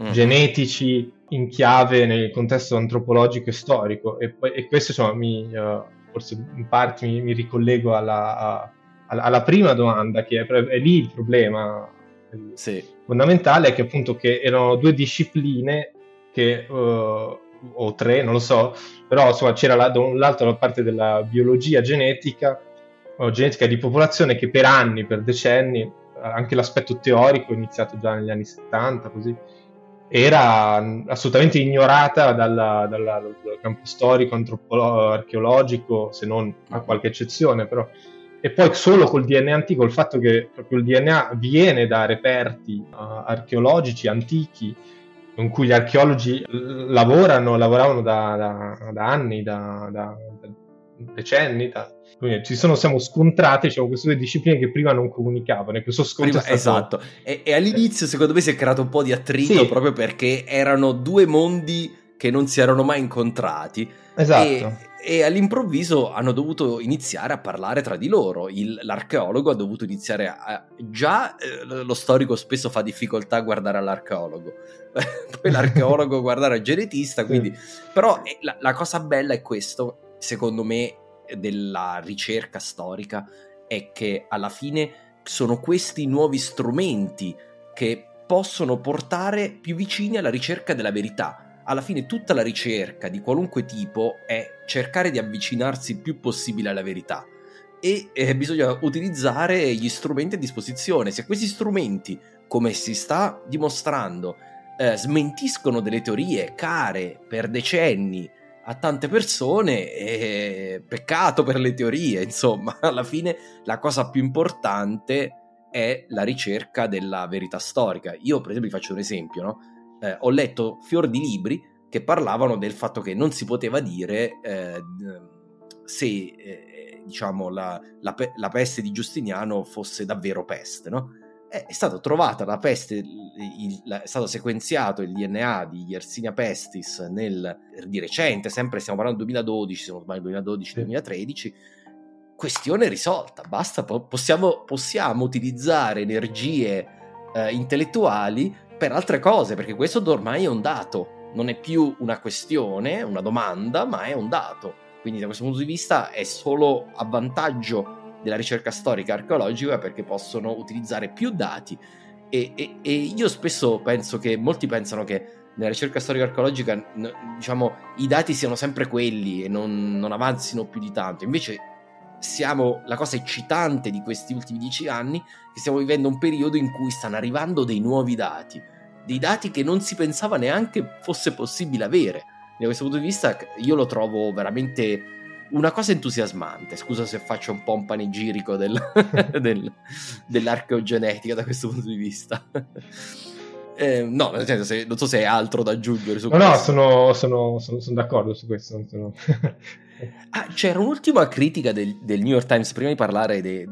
mm-hmm. genetici in chiave nel contesto antropologico e storico e, e questo insomma mi, uh, forse in parte mi, mi ricollego alla, a, alla, prima domanda che è, è lì il problema sì. fondamentale è che appunto che erano due discipline che uh, o tre non lo so però insomma c'era la, da un lato la parte della biologia genetica o genetica di popolazione che per anni per decenni anche l'aspetto teorico è iniziato già negli anni 70 così era assolutamente ignorata dalla, dalla, dal campo storico, archeologico, se non a qualche eccezione, però. E poi solo col DNA antico, il fatto che proprio il DNA viene da reperti uh, archeologici antichi, in cui gli archeologi lavorano, lavoravano da, da, da anni, da, da decenni, da, quindi ci sono, siamo scontrati, diciamo, queste due discipline che prima non comunicavano e questo scontro prima. Esatto, e, e, all'inizio secondo me si è creato un po' di attrito sì. proprio perché erano due mondi che non si erano mai incontrati. Esatto. E, e all'improvviso hanno dovuto iniziare a parlare tra di loro. Il, l'archeologo ha dovuto iniziare a. Già eh, lo storico spesso fa difficoltà a guardare all'archeologo, poi l'archeologo guardare al genetista. Quindi, sì. Però eh, la, la cosa bella è questo, secondo me, della ricerca storica, è che alla fine sono questi nuovi strumenti che possono portare più vicini alla ricerca della verità alla fine tutta la ricerca di qualunque tipo è cercare di avvicinarsi il più possibile alla verità e eh, bisogna utilizzare gli strumenti a disposizione. Se questi strumenti, come si sta dimostrando, eh, smentiscono delle teorie care per decenni a tante persone, eh, peccato per le teorie, insomma, alla fine la cosa più importante è la ricerca della verità storica. Io, per esempio, vi faccio un esempio, no? eh, ho letto fior di libri che parlavano del fatto che non si poteva dire eh, se eh, diciamo la, la, pe- la, peste di Giustiniano fosse davvero peste, no? È, stata trovata la peste, il, è stato sequenziato il DNA di Yersinia pestis nel, di recente, sempre stiamo parlando del 2012, se non sbaglio 2012-2013, questione risolta, basta, possiamo, possiamo utilizzare energie eh, intellettuali per altre cose, perché questo ormai è un dato, non è più una questione, una domanda, ma è un dato. Quindi da questo punto di vista è solo a vantaggio della ricerca storica archeologica perché possono utilizzare più dati e, e, e io spesso penso che molti pensano che nella ricerca storica archeologica diciamo i dati siano sempre quelli e non, non avanzino più di tanto invece siamo la cosa eccitante di questi ultimi dieci anni che stiamo vivendo un periodo in cui stanno arrivando dei nuovi dati, dei dati che non si pensava neanche fosse possibile avere. Da questo punto di vista io lo trovo veramente una cosa entusiasmante. Scusa se faccio un po' un panegirico del, del, dell'archeogenetica da questo punto di vista. Eh, no, nel senso, se, non so se hai altro da aggiungere su no, questo. No, sono, sono, sono, sono d'accordo su questo. Sono... ah, c'era un'ultima critica del, del, New York Times prima di parlare, de,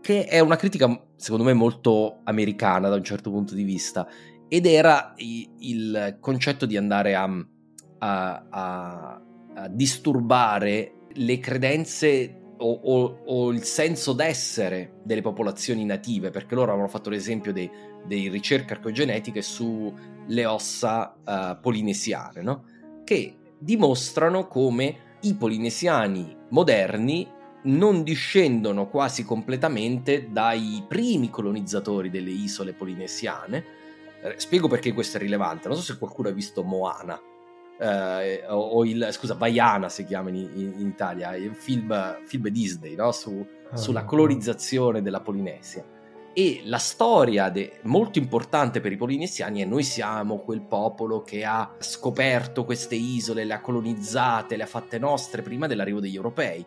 che è una critica secondo me molto americana da un certo punto di vista, ed era il, il concetto di andare a, a, a, a disturbare le credenze o, o, o, il senso d'essere delle popolazioni native, perché loro avevano fatto l'esempio dei, dei ricerche archeogenetiche sulle ossa uh, polinesiane, no? che dimostrano come i polinesiani moderni non discendono quasi completamente dai primi colonizzatori delle isole polinesiane. Eh, spiego perché questo è rilevante. Non so se qualcuno ha visto Moana. Eh, o, o, il scusa, Vaiana si chiama in, in Italia, un film, film Disney no? Su, ah, sulla colonizzazione della Polinesia e la storia de- molto importante per i polinesiani è noi siamo quel popolo che ha scoperto queste isole, le ha colonizzate, le ha fatte nostre prima dell'arrivo degli europei.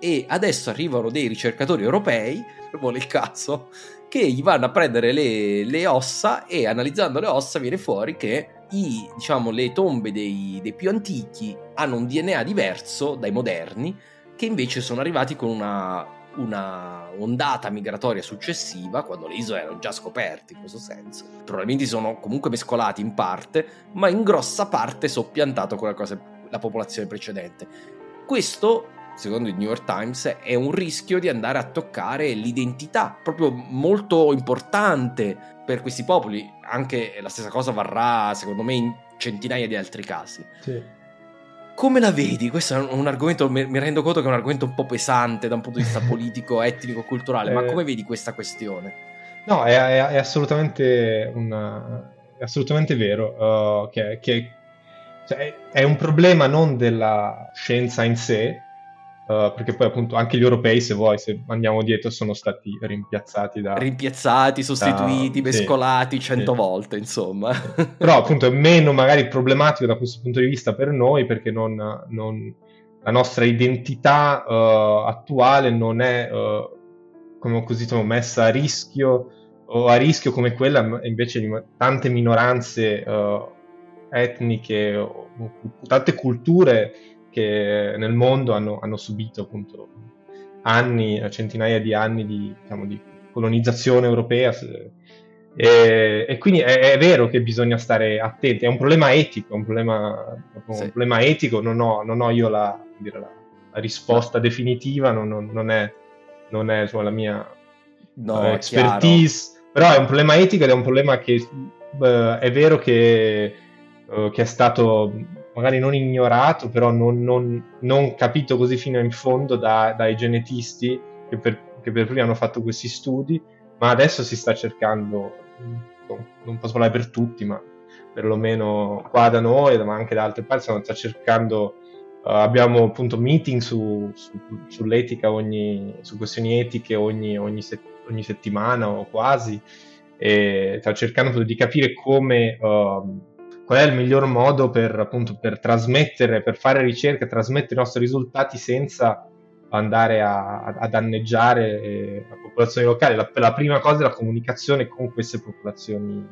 E adesso arrivano dei ricercatori europei, vuole il caso, che gli vanno a prendere le, le, ossa e analizzando le ossa viene fuori che i, diciamo, le tombe dei, dei più antichi hanno un DNA diverso dai moderni, che invece sono arrivati con una una ondata migratoria successiva, quando le isole erano già scoperte in questo senso. Probabilmente sono comunque mescolati in parte, ma in grossa parte soppiantato con la, cosa, la popolazione precedente. Questo, secondo il New York Times, è un rischio di andare a toccare l'identità proprio molto importante per questi popoli. Anche la stessa cosa varrà, secondo me, in centinaia di altri casi. Sì come la vedi? Questo è un, argomento, mi, rendo conto che è un argomento un po' pesante da un punto di vista politico, etnico, culturale, eh, ma come vedi questa questione? No, è, è, è assolutamente, una, è assolutamente vero, uh, che, che cioè, è un problema non della scienza in sé, Uh, perché poi appunto anche gli europei, se vuoi, se andiamo dietro, sono stati rimpiazzati da... Rimpiazzati, sostituiti, da... mescolati cento sì. volte, insomma. Però appunto è meno magari problematico da questo punto di vista per noi, perché non, non... la nostra identità uh, attuale non è, uh, come così diciamo, messa a rischio, o a rischio come quella invece di tante minoranze etniche, tante culture che nel mondo hanno, hanno subito appunto anni, centinaia di anni di, diciamo, di colonizzazione europea E, e quindi è, è, vero che bisogna stare attenti, è un problema etico, un problema, un sì. problema etico, non ho, non ho io la, dire, la, la risposta definitiva, non, non, non, è, non è insomma, la mia no, uh, expertise, chiaro. però è un problema etico ed è un problema che uh, è vero che, uh, che, è stato magari non ignorato, però non, non capito così fino in fondo da, dai genetisti che per, che per prima hanno fatto questi studi, ma adesso si sta cercando non posso parlare per tutti, ma perlomeno qua da noi, ma anche da altre parti, stiamo cercando, uh, abbiamo appunto meeting su, su, sull'etica, ogni, su questioni etiche ogni, ogni, set, ogni, settimana o quasi, e stiamo cercando di capire come, uh, qual è il miglior modo per, appunto, per trasmettere, per fare ricerca, trasmettere i nostri risultati senza andare a, a danneggiare eh, la popolazione locale. La, la, prima cosa è la comunicazione con queste popolazioni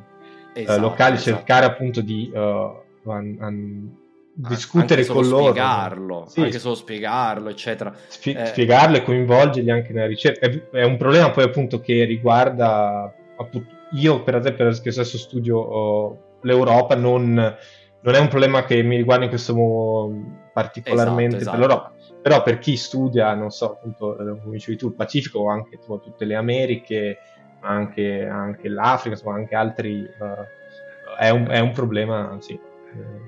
eh, esatto, eh, locali, esatto. cercare appunto di uh, an, an, discutere anche con loro. Spiegarlo, sì, anche solo spiegarlo, eccetera. Spie- eh. Spiegarlo e coinvolgerli anche nella ricerca. È, è, un problema poi appunto che riguarda appunto, io per esempio perché stesso studio uh, l'Europa non, non, è un problema che mi riguarda in questo modo particolarmente esatto, per l'Europa però per chi studia, non so, appunto, come dicevi tu, il Pacifico o anche tipo, tutte le Americhe, anche, anche l'Africa, insomma, anche altri, uh, è, un, è, un, problema, sì.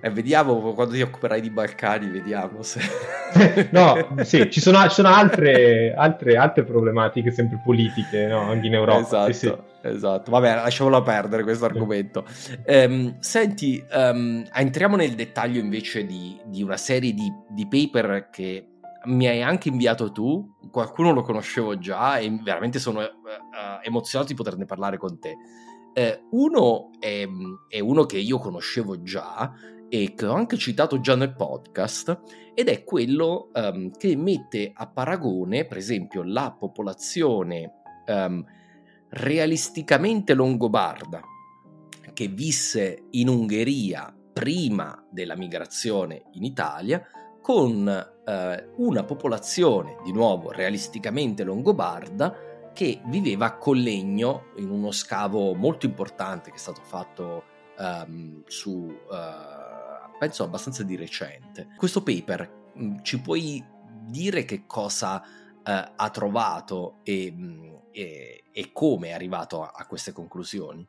Eh, vediamo quando ti occuperai di Balcani, vediamo se... no, sì, ci sono, ci sono altre, altre, altre, problematiche sempre politiche, no? anche in Europa. Esatto, sì, sì. esatto. Vabbè, lasciamolo perdere questo argomento. Um, senti, um, entriamo nel dettaglio invece di, di una serie di, di paper che mi hai anche inviato tu, qualcuno lo conoscevo già e veramente sono uh, emozionato di poterne parlare con te. Uh, uno è, è, uno che io conoscevo già e che ho anche citato già nel podcast ed è quello um, che mette a paragone, per esempio, la popolazione um, realisticamente longobarda che visse in Ungheria prima della migrazione in Italia con eh, una popolazione, di nuovo realisticamente longobarda, che viveva a Collegno in uno scavo molto importante che è stato fatto um, su, uh, penso abbastanza di recente. Questo paper mh, mm, ci puoi dire che cosa uh, ha trovato e, mh, mm, e, e, come è arrivato a, a queste conclusioni?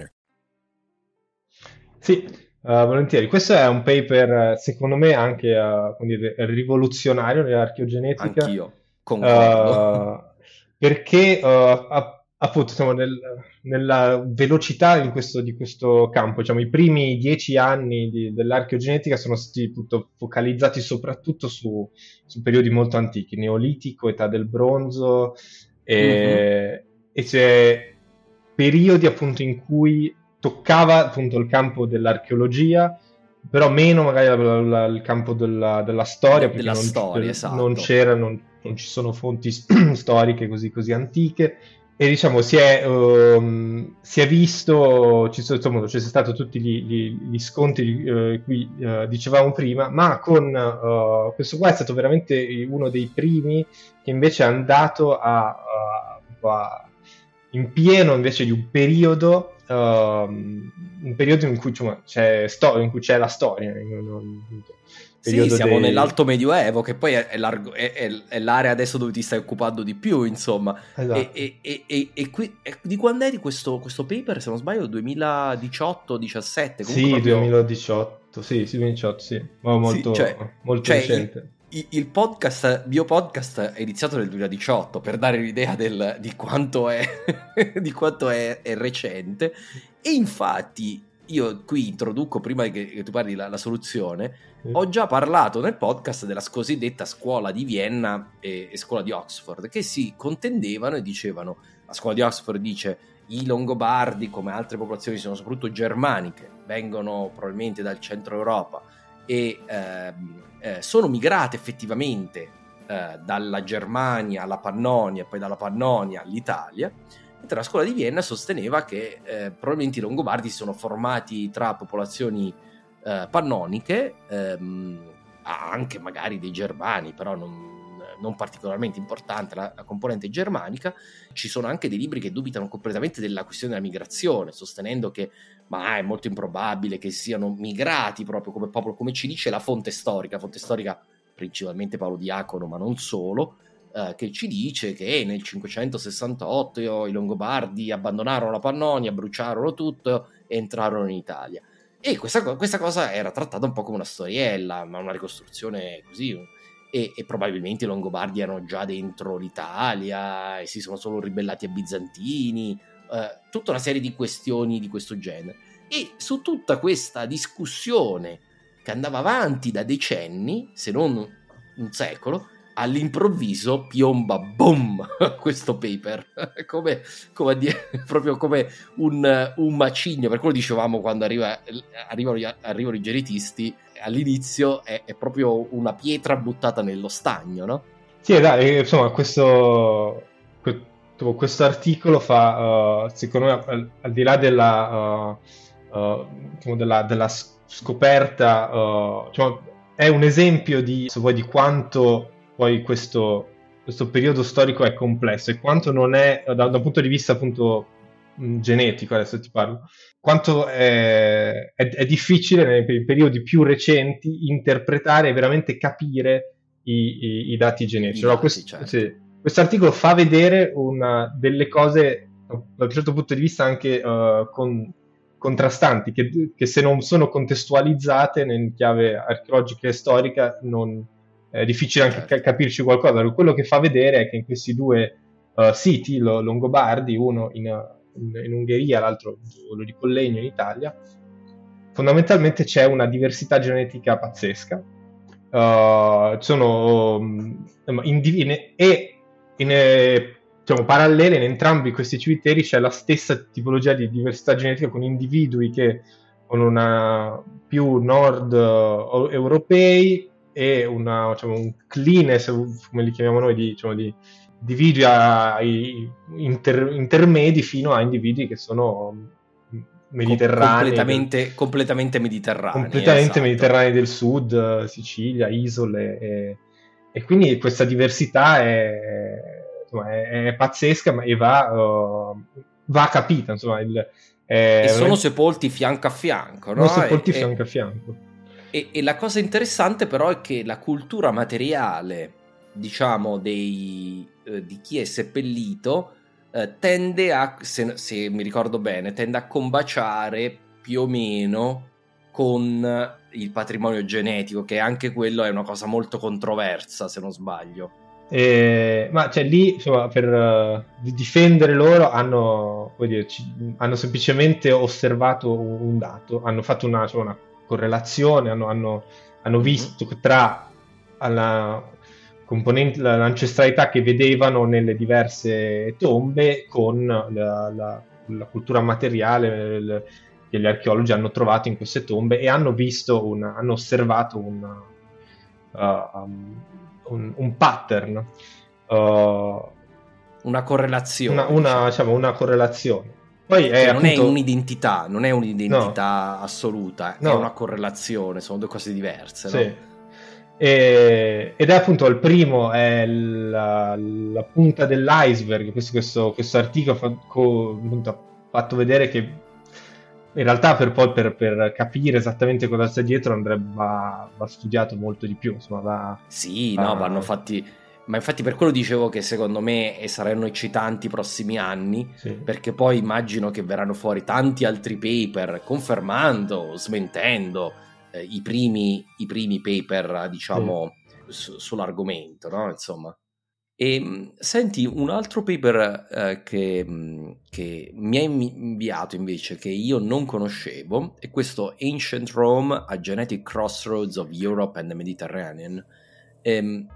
Sì, uh, volentieri. Questo è un paper, secondo me, anche uh, dire, rivoluzionario nell'archeogenetica. Anch'io, concordo. Uh, perché appunto siamo nel, nella velocità questo, di questo campo. Diciamo, I primi dieci anni di, dell'archeogenetica sono stati appunto, focalizzati soprattutto su, su, periodi molto antichi, neolitico, età del bronzo, e, mm-hmm. e c'è periodi appunto in cui toccava appunto il campo dell'archeologia, però meno magari la, la, il campo della, della storia, perché della non, storia, esatto. non c'era, non, non, ci sono fonti storiche così, così antiche, e diciamo si è, um, si è visto, ci sono, insomma, sono stati tutti gli, gli, gli sconti uh, cui uh, dicevamo prima, ma con uh, questo qua è stato veramente uno dei primi che invece è andato a, a in pieno invece di un periodo, un periodo in cui, insomma, c'è, sto- in cui c'è la storia. Non, non, sì, siamo dei... nell'alto medioevo, che poi è, è, è, è, l'area adesso dove ti stai occupando di più, insomma. Esatto. E, e, e, e qui, di quando eri questo, questo, paper, se non sbaglio, 2018-17? Sì, proprio... 2018, sì, sì, 2018, sì. Ma molto, sì, cioè, molto cioè, recente. Il, podcast, mio podcast è iniziato nel 2018 per dare l'idea del, di quanto, è, di quanto è, recente e infatti io qui introduco, prima che, che tu parli la, la soluzione, mm. ho già parlato nel podcast della cosiddetta scuola di Vienna e, e, scuola di Oxford, che si contendevano e dicevano, la scuola di Oxford dice i Longobardi, come altre popolazioni, sono soprattutto germaniche, vengono probabilmente dal centro Europa e eh, eh, sono migrate effettivamente eh, dalla Germania alla Pannonia, poi dalla Pannonia all'Italia, mentre la scuola di Vienna sosteneva che eh, probabilmente i Longobardi si sono formati tra popolazioni eh, pannoniche, ehm, anche magari dei germani, però non, non particolarmente importante la, la, componente germanica. Ci sono anche dei libri che dubitano completamente della questione della migrazione, sostenendo che ma è molto improbabile che siano migrati proprio come popolo, come ci dice la fonte storica, fonte storica principalmente Paolo Diacono, ma non solo, eh, che ci dice che nel 568 i Longobardi abbandonarono la Pannonia, bruciarono tutto e entrarono in Italia. E questa, questa, cosa era trattata un po' come una storiella, ma una ricostruzione così. E, e, probabilmente i Longobardi erano già dentro l'Italia e si sono solo ribellati ai bizantini, eh, tutta una serie di questioni di questo genere. E su tutta questa discussione che andava avanti da decenni, se non un secolo, all'improvviso piomba boom questo paper come, come dire, proprio come un, un, macigno per quello dicevamo quando arriva, arrivano, arrivano, i genetisti all'inizio è, è, proprio una pietra buttata nello stagno no? sì dai, insomma questo questo articolo fa uh, secondo me al, al, di là della, uh, della, della scoperta diciamo, è un esempio di, vuoi, di quanto poi questo, questo periodo storico è complesso e quanto non è, da, da un punto di vista appunto genetico, adesso ti parlo, quanto è, è, è difficile nei periodi più recenti interpretare e veramente capire i, i, i dati genetici. I allora, questo, certo. sì, questo articolo fa vedere una, delle cose da un certo punto di vista anche uh, con, contrastanti, che, che, se non sono contestualizzate in chiave archeologica e storica non, è difficile anche certo. capirci qualcosa. Quello che fa vedere è che in questi due uh, siti, lo, Longobardi, uno in, in, in, Ungheria, l'altro quello di Collegno in Italia, fondamentalmente c'è una diversità genetica pazzesca. Uh, sono um, in, in, e in, diciamo, parallele in entrambi questi cimiteri c'è la stessa tipologia di diversità genetica con individui che con una più nord uh, europei e una, diciamo, un clean, come li chiamiamo noi, di, diciamo, di individui inter, intermedi fino a individui che sono mediterranei. Completamente, completamente mediterranei. Completamente esatto. mediterranei del sud, Sicilia, isole. E, e quindi questa diversità è, insomma, è, è pazzesca ma, e va, uh, va capita. Insomma, il, e sono sepolti fianco a fianco. No? Sono sepolti e, fianco a fianco. E, e, la cosa interessante però è che la cultura materiale, diciamo, dei, eh, di chi è seppellito, eh, tende a, se, se, mi ricordo bene, tende a combaciare più o meno con il patrimonio genetico, che anche quello è una cosa molto controversa, se non sbaglio. Eh, ma cioè lì insomma, per uh, difendere loro hanno, dire, ci, hanno, semplicemente osservato un, un dato, hanno fatto una, cioè una correlazione, hanno, hanno, hanno mhm. visto tra la componente, l'ancestralità che vedevano nelle diverse tombe con la, la, la cultura materiale il, che gli archeologi hanno trovato in queste tombe e hanno visto, una, hanno osservato una, uh, um, un, un, pattern. Uh, una correlazione. Una, una, diciamo. Diciamo, una correlazione. Poi è, cioè, non appunto... è un'identità, non è un'identità no. assoluta, no. è una correlazione, sono due cose diverse. Sì. No? E, ed è appunto il primo, è la, la punta dell'iceberg, questo, questo, questo articolo fa, co, appunto, ha fatto vedere che in realtà per poi per, per, capire esattamente cosa sta dietro andrebbe va, va studiato molto di più insomma va, sì va... no vanno fatti ma infatti per quello dicevo che secondo me saranno eccitanti i prossimi anni, sì. perché poi immagino che verranno fuori tanti altri paper confermando, smentendo eh, i, primi, i, primi, paper, diciamo, sì. su, sull'argomento, no? Insomma. E ehm, senti, un altro paper eh, che, che, mi hai inviato invece, che io non conoscevo, è questo Ancient Rome, a Genetic Crossroads of Europe and the Mediterranean. Ehm,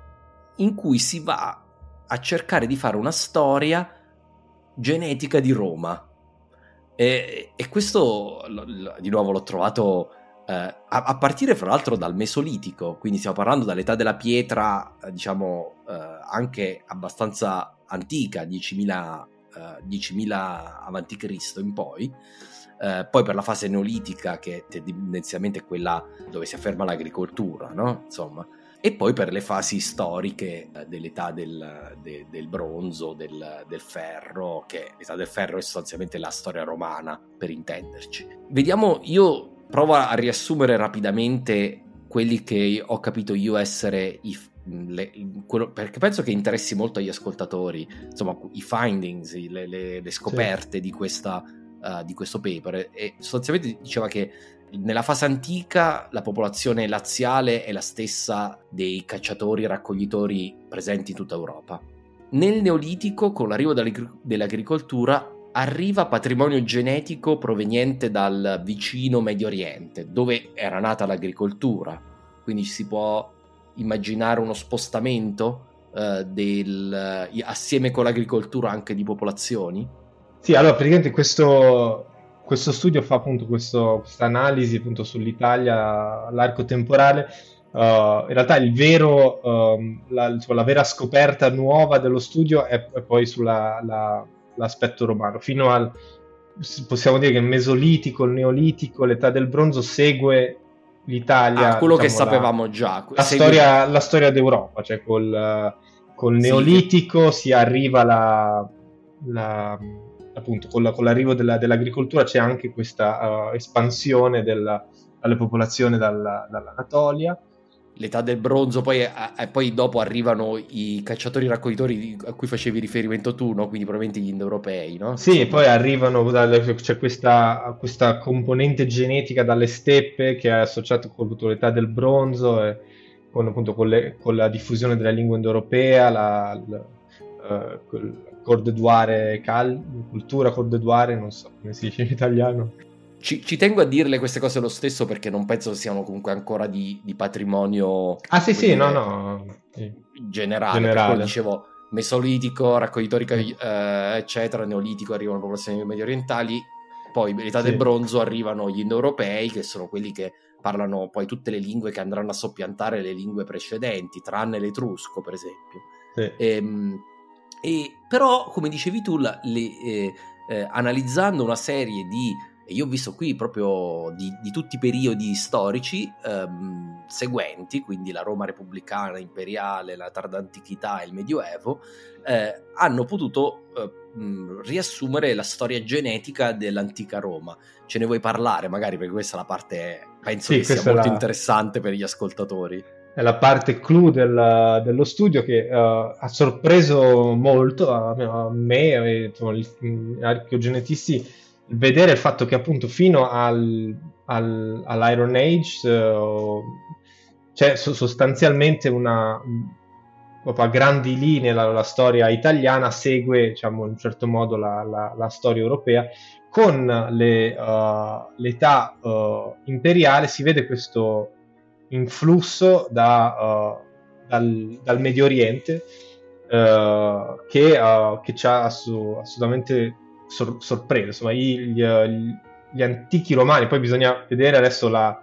in cui si va a cercare di fare una storia genetica di Roma. E, e questo, di nuovo, l'ho trovato eh, a, a, partire fra l'altro dal Mesolitico, quindi stiamo parlando dall'età della pietra, eh, diciamo eh, anche abbastanza antica, 10.000, 10.000 avanti Cristo in poi. Eh, poi per la fase neolitica, che tendenzialmente è quella dove si afferma l'agricoltura, no? Insomma, e poi per le fasi storiche eh, dell'età del, de, del bronzo, del, del, ferro, che l'età del ferro è sostanzialmente la storia romana, per intenderci. Vediamo, io provo a riassumere rapidamente quelli che ho capito io essere i, le, quello, perché penso che interessi molto agli ascoltatori, insomma, i findings, le, le, le scoperte sì. di, questa, uh, di questo paper. E sostanzialmente diceva che nella fase antica la popolazione laziale è la stessa dei cacciatori e raccoglitori presenti in tutta Europa. Nel Neolitico, con l'arrivo dell'agricoltura, arriva patrimonio genetico proveniente dal vicino Medio Oriente, dove era nata l'agricoltura. Quindi si può immaginare uno spostamento eh, del, assieme con l'agricoltura anche di popolazioni? Sì, allora praticamente questo questo studio fa appunto questa analisi appunto sull'Italia, l'arco temporale. Uh, in realtà vero, uh, la, insomma, la, vera scoperta nuova dello studio è, è poi sull'aspetto la, romano. Fino al, possiamo dire che il mesolitico, il neolitico, l'età del bronzo segue l'Italia. Ah, quello diciamo, che sapevamo la, già. La, segue... storia, la storia d'Europa, cioè col, col neolitico sì, si arriva alla appunto con, la, con l'arrivo della, dell'agricoltura c'è anche questa uh, espansione della, delle popolazioni dalla, dall'Anatolia. L'età del bronzo, poi, eh, eh poi dopo arrivano i cacciatori raccoglitori a cui facevi riferimento tu, no? quindi probabilmente gli indoeuropei, no? Sì, Insomma. poi arrivano, c'è questa, questa, componente genetica dalle steppe che è associata con l'età del bronzo e con, appunto, con, le, con la diffusione della lingua indoeuropea, la, la, uh, cordeduare, cal- cultura cordeduare, non so come si dice in italiano. Ci, ci, tengo a dirle queste cose lo stesso perché non penso siano comunque ancora di, di patrimonio. Ah, sì, sì, no, no. Sì. Generale. generale. dicevo, mesolitico, raccoglitori, eh, eccetera, neolitico arrivano popolazioni medio orientali. Poi, l'età sì. del bronzo, arrivano gli indoeuropei, che sono quelli che parlano poi tutte le lingue che andranno a soppiantare le lingue precedenti, tranne l'etrusco, per esempio. Sì. E, ehm, e, però, come dicevi tu, la, le, eh, eh, analizzando una serie di, e io ho visto qui proprio di, di tutti i periodi storici ehm, seguenti, quindi la Roma repubblicana, imperiale, la tarda antichità e il Medioevo, eh, hanno potuto eh, riassumere la storia genetica dell'antica Roma. Ce ne vuoi parlare magari perché questa è la parte, penso sì, che sia molto la... interessante per gli ascoltatori è la parte clou del, dello studio che uh, ha sorpreso molto a, a me e gli archeogenetisti vedere il fatto che appunto fino al, al, all'Iron Age uh, c'è sostanzialmente una a grandi linee la, la, storia italiana segue diciamo in un certo modo la, la, la storia europea. Con le, uh, l'età imperiale si vede questo influsso da, uh, dal, dal, Medio Oriente uh, che, uh, che, ci ha assolutamente sor- sorpreso. Insomma, gli, gli, gli, antichi romani, poi bisogna vedere adesso la,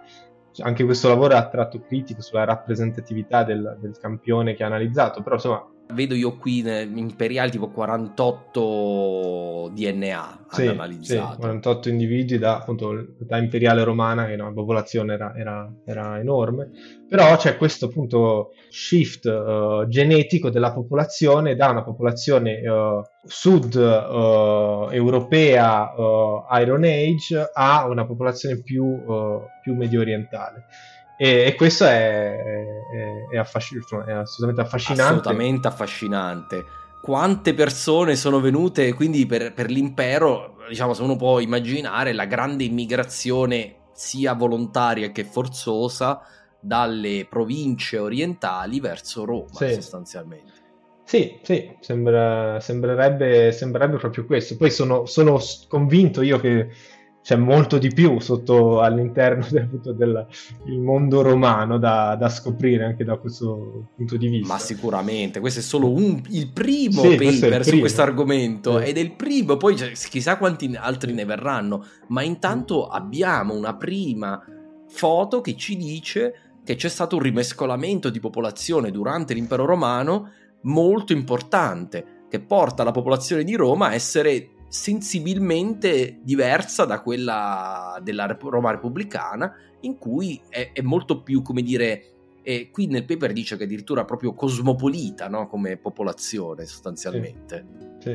anche questo lavoro ha tratto critico sulla rappresentatività del, del, campione che ha analizzato, però insomma vedo io qui in imperiale tipo 48 DNA sì, analizzato. Sì, 48 individui da appunto l'età imperiale romana, che la popolazione era, era, era, enorme, però c'è questo appunto shift uh, genetico della popolazione da una popolazione uh, sud uh, europea Iron Age a una popolazione più, più medio orientale. E, e questo è, è, è, affasc- è, assolutamente affascinante. Assolutamente affascinante. Quante persone sono venute quindi per, per l'impero, diciamo, se uno può immaginare la grande immigrazione sia volontaria che forzosa dalle province orientali verso Roma, sì. sostanzialmente. Sì, sì, sembra, sembrerebbe, sembrerebbe proprio questo. Poi sono, sono convinto io che c'è molto di più sotto all'interno del, del mondo romano da, da, scoprire anche da questo punto di vista. Ma sicuramente, questo è solo un, il primo sì, paper il su questo argomento sì. ed è il primo, poi chissà quanti altri ne verranno, ma intanto abbiamo una prima foto che ci dice che c'è stato un rimescolamento di popolazione durante l'impero romano molto importante, che porta la popolazione di Roma a essere sensibilmente diversa da quella della Roma repubblicana, in cui è, è molto più, come dire, e qui nel paper dice che addirittura proprio cosmopolita no? come popolazione sostanzialmente. Sì. Sì.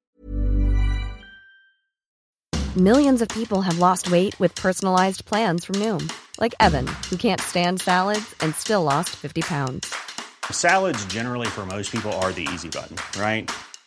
Millions of people have lost weight with personalized plans from Noom, like Evan, who can't stand salads and still lost 50 pounds. Salads generally for most people are the easy button, right?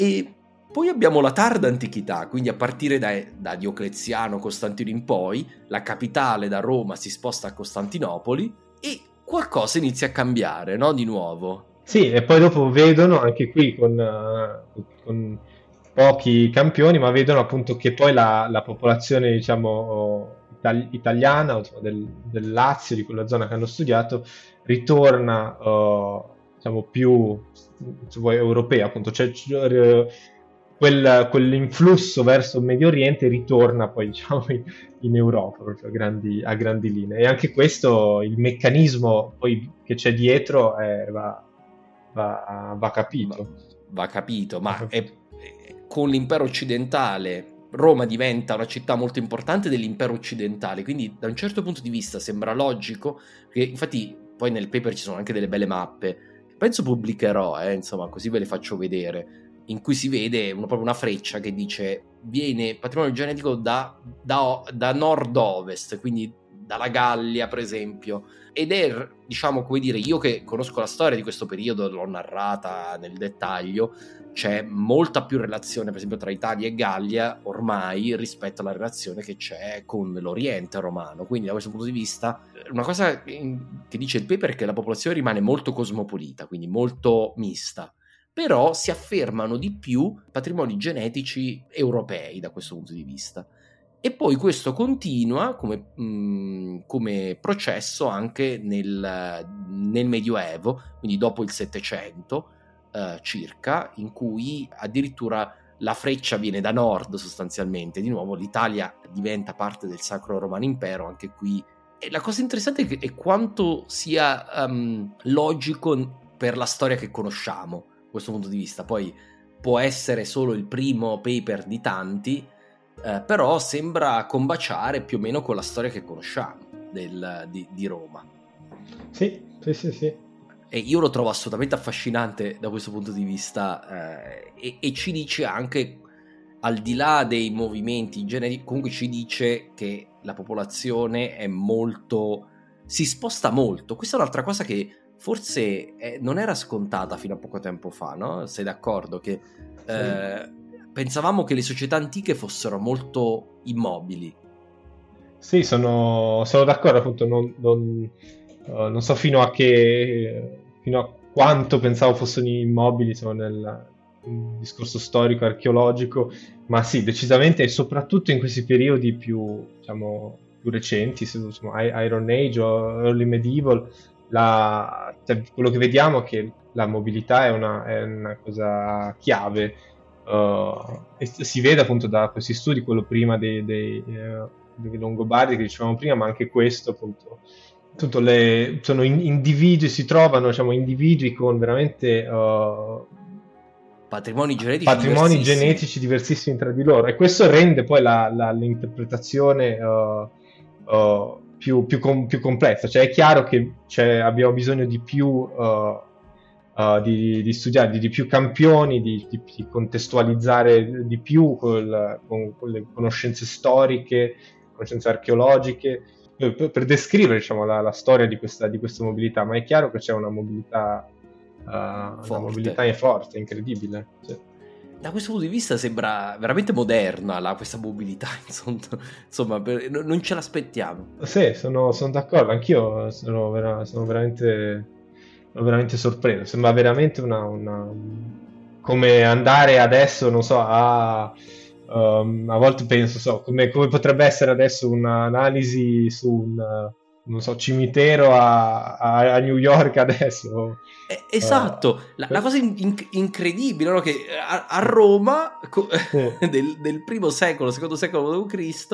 E poi abbiamo la tarda antichità, quindi a partire da, da, Diocleziano, Costantino in poi, la capitale da Roma si sposta a Costantinopoli e qualcosa inizia a cambiare, no? Di nuovo. Sì, e poi dopo vedono, anche qui con, uh, con pochi campioni, ma vedono appunto che poi la, la popolazione, diciamo, itali- italiana, del, del, Lazio, di quella zona che hanno studiato, ritorna, uh, diciamo, più se vuoi, europea, appunto, cioè quel, quell'influsso verso il Medio Oriente ritorna poi diciamo in, Europa proprio a grandi, a grandi, linee. E anche questo il meccanismo poi che c'è dietro è, va, va, va, capito. Va, va capito ma è, con l'impero occidentale Roma diventa una città molto importante dell'impero occidentale quindi da un certo punto di vista sembra logico che infatti poi nel paper ci sono anche delle belle mappe penso pubblicherò, eh, insomma, così ve le faccio vedere, in cui si vede una, proprio una freccia che dice viene patrimonio genetico da, da, da nord-ovest, quindi dalla Gallia, per esempio. Ed è, diciamo, come dire, io che conosco la storia di questo periodo, l'ho narrata nel dettaglio, c'è molta più relazione, per esempio, tra Italia e Gallia ormai rispetto alla relazione che c'è con l'Oriente romano. Quindi, da questo punto di vista, una cosa che dice il paper è che la popolazione rimane molto cosmopolita, quindi molto mista. Però si affermano di più patrimoni genetici europei da questo punto di vista. E poi questo continua come, mh, mm, come processo anche nel, nel, Medioevo, quindi dopo il Settecento eh, circa, in cui addirittura la freccia viene da nord sostanzialmente. Di nuovo l'Italia diventa parte del Sacro Romano Impero, anche qui. E la cosa interessante è, quanto sia um, logico per la storia che conosciamo, da questo punto di vista. Poi può essere solo il primo paper di tanti, eh, però sembra combaciare più o meno con la storia che conosciamo del, di, di, Roma. Sì, sì, sì, sì. E io lo trovo assolutamente affascinante da questo punto di vista eh, e, e, ci dice anche, al di là dei movimenti generici, comunque ci dice che la popolazione è molto... si sposta molto. Questa è un'altra cosa che forse eh, non era scontata fino a poco tempo fa, no? Sei d'accordo? Che eh, pensavamo che le società antiche fossero molto immobili. Sì, sono, sono d'accordo, appunto, non, non, uh, non, so fino a che, fino a quanto pensavo fossero immobili insomma, nel, discorso storico, archeologico, ma sì, decisamente e soprattutto in questi periodi più, diciamo, più recenti, insomma, Iron Age o Early Medieval, la, cioè, quello che vediamo è che la mobilità è una, è una cosa chiave. Uh, e si vede appunto da questi studi, quello prima dei, dei, uh, dei Longobardi che dicevamo prima, ma anche questo appunto tutto le, sono individui, si trovano diciamo, individui con veramente uh, patrimoni genetici, patrimoni diversissimi. genetici diversissimi tra di loro. E questo rende poi la, la, l'interpretazione uh, uh, più, più, com- più, complessa. Cioè è chiaro che abbiamo bisogno di più uh, di, di, studiare di, di, più campioni di, di contestualizzare di più col, con, con, le conoscenze storiche conoscenze archeologiche per, per descrivere diciamo, la, la, storia di questa, questa mobilità ma è chiaro che c'è una mobilità uh, la mobilità è forte, incredibile. Sì. Da questo punto di vista sembra veramente moderna la, questa mobilità, insomma, per, non ce l'aspettiamo. Sì, sono, sono d'accordo, anch'io sono, vera, sono, veramente, veramente, sorpreso, sembra veramente una, una, come andare adesso, non so, a... Um, a volte penso, so, come, come, potrebbe essere adesso un'analisi su un, non so, cimitero a, a, a New York adesso. Eh, esatto, uh, la, la, cosa in, incredibile no? che a, a Roma co- del, del, primo secolo, secondo secolo d.C.,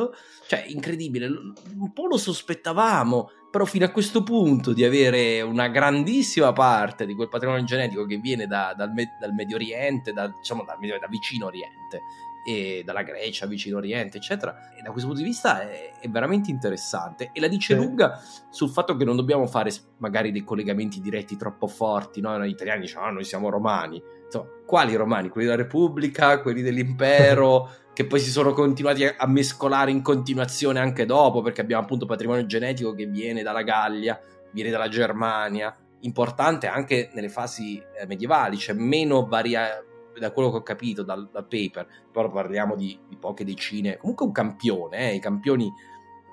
cioè incredibile, un po' lo sospettavamo, però fino a questo punto di avere una grandissima parte di quel patrimonio genetico che viene da, dal, dal, Medio Oriente, da, diciamo dal, da vicino Oriente, e dalla Grecia, vicino Oriente, eccetera. E da questo punto di vista è, è veramente interessante e la dice sì. lunga sul fatto che non dobbiamo fare magari dei collegamenti diretti troppo forti. No? Noi italiani diciamo, ah, noi siamo romani. Insomma, quali romani? Quelli della Repubblica, quelli dell'impero, che poi si sono continuati a mescolare in continuazione anche dopo, perché abbiamo appunto patrimonio genetico che viene dalla Gallia, viene dalla Germania. Importante anche nelle fasi eh, medievali, c'è meno variazione da quello che ho capito dal, dal paper, però parliamo di, di, poche decine, comunque un campione, eh, i campioni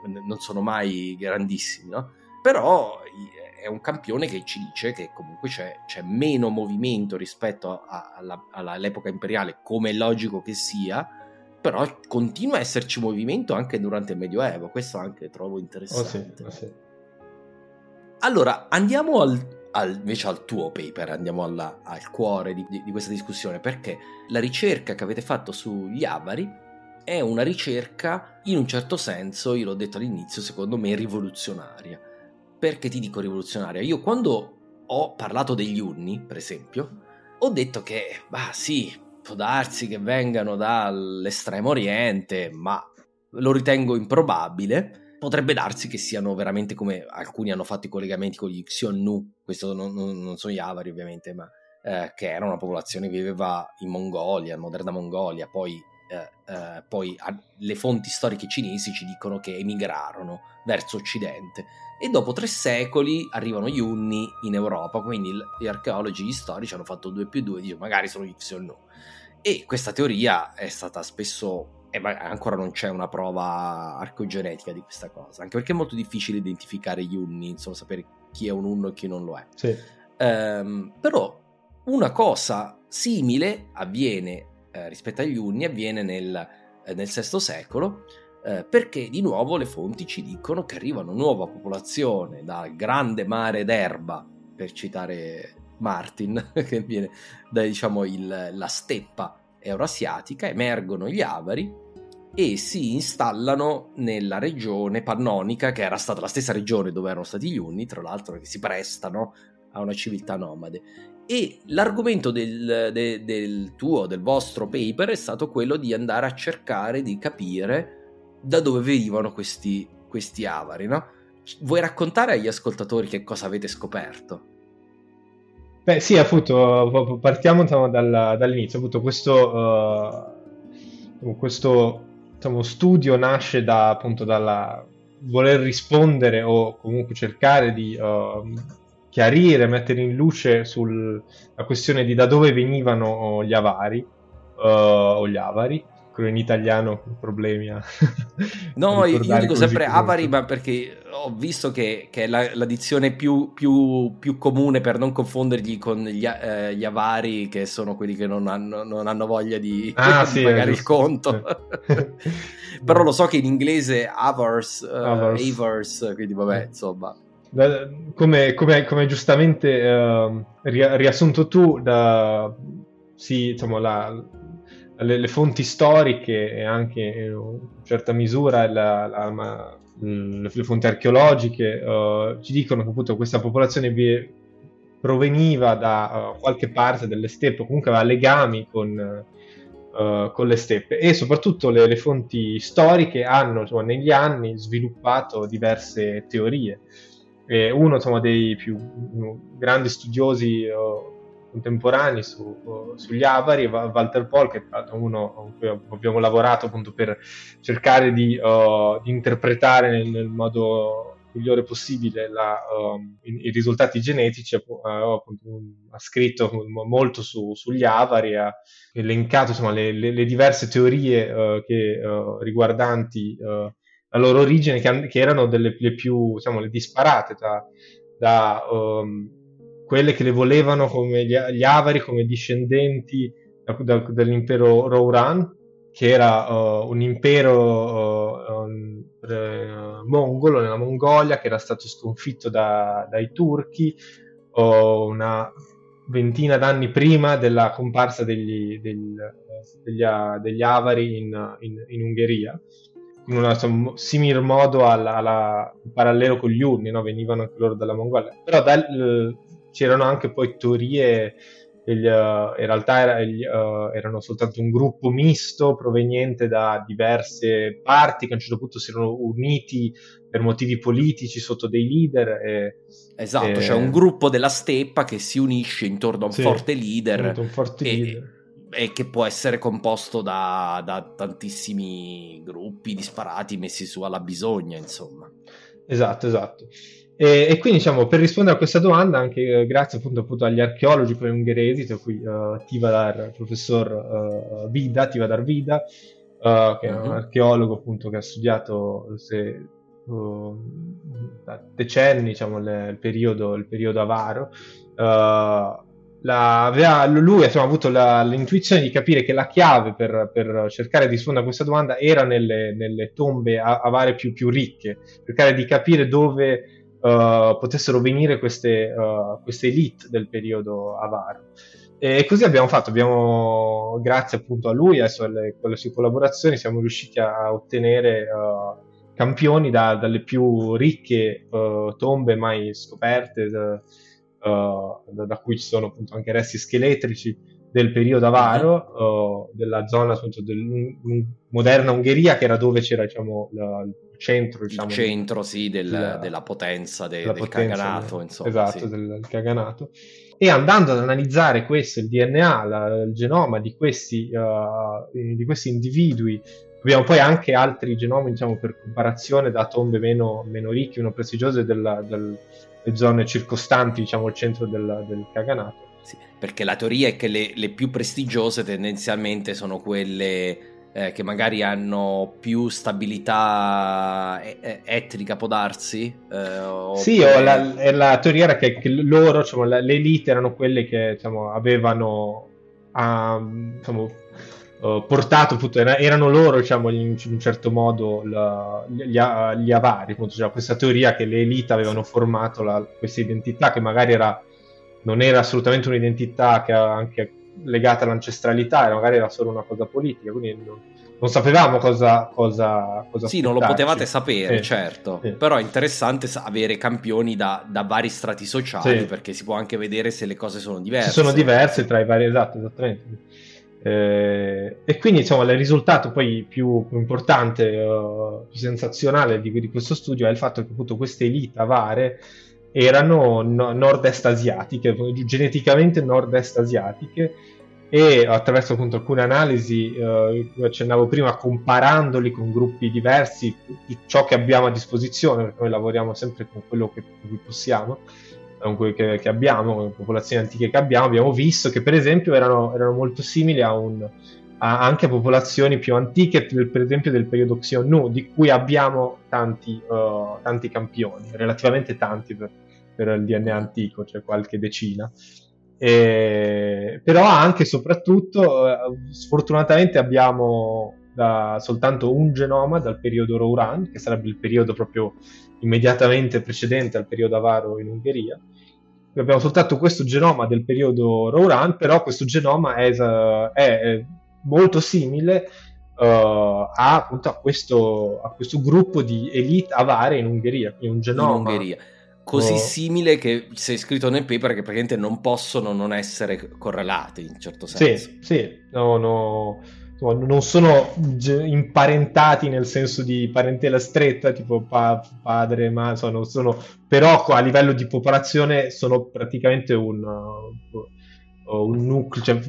non sono mai grandissimi, no? Però è un campione che ci dice che comunque c'è, c'è meno movimento rispetto a, alla, all'epoca imperiale, come è logico che sia, però continua a esserci movimento anche durante il Medioevo, questo anche trovo interessante. Oh sì, oh sì. Allora, andiamo al, al, invece al tuo paper, andiamo alla, al cuore di, di, di, questa discussione, perché la ricerca che avete fatto sugli avari è una ricerca, in un certo senso, io l'ho detto all'inizio, secondo me rivoluzionaria. Perché ti dico rivoluzionaria? Io quando ho parlato degli unni, per esempio, ho detto che, bah sì, può darsi che vengano dall'estremo oriente, ma lo ritengo improbabile potrebbe darsi che siano veramente come alcuni hanno fatto i collegamenti con gli Xiongnu, questo non, non, non sono gli Avari ovviamente, ma eh, che era una popolazione che viveva in Mongolia, in moderna Mongolia, poi, eh, eh, poi a, le fonti storiche cinesi ci dicono che emigrarono verso occidente. E dopo tre secoli arrivano gli Unni in Europa, quindi gli archeologi, gli storici hanno fatto 2 più 2 e dicono magari sono gli Xiongnu. E questa teoria è stata spesso e ancora non c'è una prova arcogenetica di questa cosa, anche perché è molto difficile identificare gli unni, insomma, sapere chi è un unno e chi non lo è. Sì. Um, però una cosa simile avviene eh, rispetto agli unni, avviene nel, eh, nel VI secolo, eh, perché di nuovo le fonti ci dicono che arriva una nuova popolazione dal grande mare d'erba, per citare Martin, che viene da diciamo il, la steppa eurasiatica, emergono gli avari e si installano nella regione pannonica, che era stata la stessa regione dove erano stati gli Unni, tra l'altro, che si prestano a una civiltà nomade. E l'argomento del, de, del tuo, del vostro paper, è stato quello di andare a cercare di capire da dove venivano questi, questi avari, no? Vuoi raccontare agli ascoltatori che cosa avete scoperto? Beh, sì, appunto, partiamo diciamo, dal, dall'inizio. Appunto, questo, uh, questo diciamo, studio nasce da, appunto, dalla, voler rispondere o comunque cercare di uh, chiarire, mettere in luce sulla questione di da dove venivano gli avari uh, o gli avari in italiano problemi a no io dico sempre avari ma perché ho visto che, che è la, la dizione più, più, più, comune per non confondergli con gli, eh, gli, avari che sono quelli che non hanno, non hanno voglia di, ah, di sì, pagare il conto. Però lo so che in inglese avars, uh, avars. avars quindi vabbè insomma. Come, come, come giustamente uh, riassunto tu da, sì, insomma, la, le, le, fonti storiche e anche in certa misura la, la, le fonti archeologiche uh, ci dicono che appunto questa popolazione vi proveniva da uh, qualche parte delle steppe, comunque aveva legami con, uh, con le steppe e soprattutto le, le fonti storiche hanno insomma, negli anni sviluppato diverse teorie. E uno insomma, dei più grandi studiosi contemporanei su, sugli avari, Walter Paul, che è uno con cui abbiamo lavorato appunto per cercare di, uh, di interpretare nel, nel, modo migliore possibile la, uh, i, i, risultati genetici, uh, appunto, ha scritto molto su, sugli avari, ha elencato insomma, le, le, le diverse teorie che, riguardanti la loro origine, che, che erano delle le più diciamo, le disparate tra, da um, quelle che le volevano come gli, gli avari, come discendenti da, da, dell'impero Rouran, che era uh, un impero uh, um, uh, mongolo nella Mongolia che era stato sconfitto da, dai turchi una ventina d'anni prima della comparsa degli, degli, degli, degli avari in, in, in, Ungheria in un simile modo alla, parallelo con gli urni, no? venivano anche loro dalla Mongolia. Però dal, c'erano anche poi teorie il, uh, in realtà era, il, uh, erano soltanto un gruppo misto proveniente da diverse parti che a un certo punto si erano uniti per motivi politici sotto dei leader. E, esatto, e... c'è un gruppo della steppa che si unisce intorno a un sì, forte leader. Un forte e, leader. E che può essere composto da, da tantissimi gruppi disparati messi su alla bisogna, insomma. Esatto, esatto. E, e, quindi, diciamo, per rispondere a questa domanda, anche eh, grazie appunto, appunto, agli archeologi poi ungheresi, tra cui uh, Tivadar, il professor uh, Vida, Tivadar Vida, uh, che è un mhm. archeologo appunto che ha studiato se, da decenni diciamo, le, il, periodo, il periodo avaro. La, aveva, lui insomma, ha avuto la, l'intuizione di capire che la chiave per, per, cercare di rispondere a questa domanda era nelle, nelle tombe avare più, più ricche, cercare di capire dove uh, potessero venire queste, uh, queste, elite del periodo avaro. E così abbiamo fatto, abbiamo, grazie appunto a lui e alle, sue collaborazioni, siamo riusciti a ottenere uh, campioni da, dalle più ricche tombe mai scoperte, da, da, cui ci sono appunto anche resti scheletrici del periodo avaro, della zona appunto del moderna Ungheria, che era dove c'era diciamo, la, centro, diciamo, il centro sì, del, della, della, potenza, de, del potenza, caganato. Insomma, esatto, sì. del, del, caganato. E andando ad analizzare questo, il DNA, la, il genoma di questi, uh, di questi individui, abbiamo poi anche altri genomi, diciamo, per comparazione da tombe meno, meno ricche, meno prestigiose della, delle zone circostanti, diciamo, il centro del, del caganato. Sì, perché la teoria è che le, le più prestigiose tendenzialmente sono quelle eh, che magari hanno più stabilità etnica, può darsi? Eh, sì, o la, la, teoria era che, che loro, diciamo, le elite erano quelle che diciamo, avevano um, diciamo, uh, portato, appunto, erano loro, diciamo, in, in un certo modo, la, gli, gli, avari, appunto, cioè, questa teoria che le elite avevano formato la, questa identità che magari era, non era assolutamente un'identità che anche legata all'ancestralità, era, magari era solo una cosa politica, quindi non, non sapevamo cosa, cosa, cosa Sì, non lo potevate sapere, sì. certo, sì. però è interessante avere campioni da, da vari strati sociali sì. perché si può anche vedere se le cose sono diverse. Se sono diverse tra i vari, esatto, esattamente. Eh, e quindi insomma il risultato poi più, più importante, uh, più sensazionale di, di, questo studio è il fatto che appunto queste elite avare erano no, nord-est asiatiche, geneticamente nord-est asiatiche, e attraverso appunto alcune analisi, eh, accennavo prima, comparandoli con gruppi diversi, ciò che abbiamo a disposizione, perché noi lavoriamo sempre con quello che, che possiamo, con quello che, che, abbiamo, con le popolazioni antiche che abbiamo, abbiamo visto che per esempio erano, erano molto simili a un, a, anche a popolazioni più antiche, per esempio del periodo Xiongnu, di cui abbiamo tanti, uh, tanti campioni, relativamente tanti per, per il DNA antico, cioè qualche decina. E, però anche e soprattutto, eh, sfortunatamente abbiamo da, soltanto un genoma dal periodo Rouran, che sarebbe il periodo proprio immediatamente precedente al periodo Avaro in Ungheria. Abbiamo soltanto questo genoma del periodo Rouran, però questo genoma è, è, è molto simile uh, a, appunto, a, questo, a, questo, gruppo di elite avare in Ungheria, quindi un genoma... In Ungheria così oh. simile che sei scritto nel paper che praticamente non possono non essere correlati in certo senso. Sì, sì, no, no non sono imparentati nel senso di parentela stretta, tipo pa- padre, ma sono, sono, però a livello di popolazione sono praticamente un, un nucleo, cioè,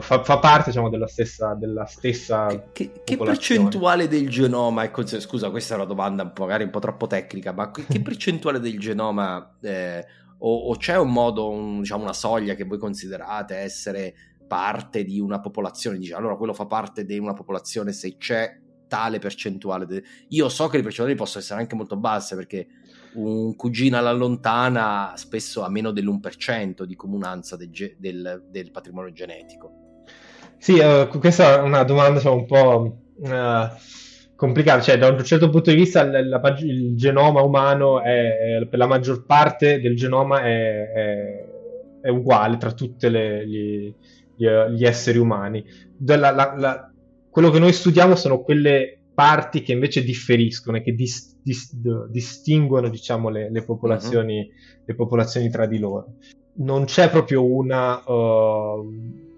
fa, fa, parte diciamo, della stessa, della stessa che, che percentuale del genoma ecco, scusa questa è una domanda magari un po' troppo tecnica ma che percentuale del genoma eh, o, o, c'è un modo un, diciamo una soglia che voi considerate essere parte di una popolazione? Dice allora quello fa parte di una popolazione se c'è tale percentuale de... io so che le percentuali possono essere anche molto basse perché un cugino alla lontana spesso ha meno dell'1% di comunanza del, del, del patrimonio genetico. Sì, uh, questa è una domanda cioè, un po' uh, complicata, cioè da un certo punto di vista la, la, il genoma umano è, è, per la maggior parte del genoma è, è, è uguale tra tutti gli, gli, esseri umani. La, quello che noi studiamo sono quelle parti che invece differiscono e che dis, dis, distinguono diciamo, le, le, popolazioni, uh-huh. le, popolazioni, tra di loro. Non c'è proprio una, uh,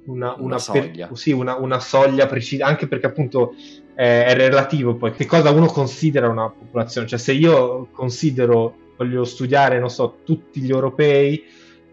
una, una, una soglia, per, sì, una, soglia precisa, anche perché appunto è, è, relativo poi che cosa uno considera una popolazione. Cioè se io considero, voglio studiare, non so, tutti gli europei,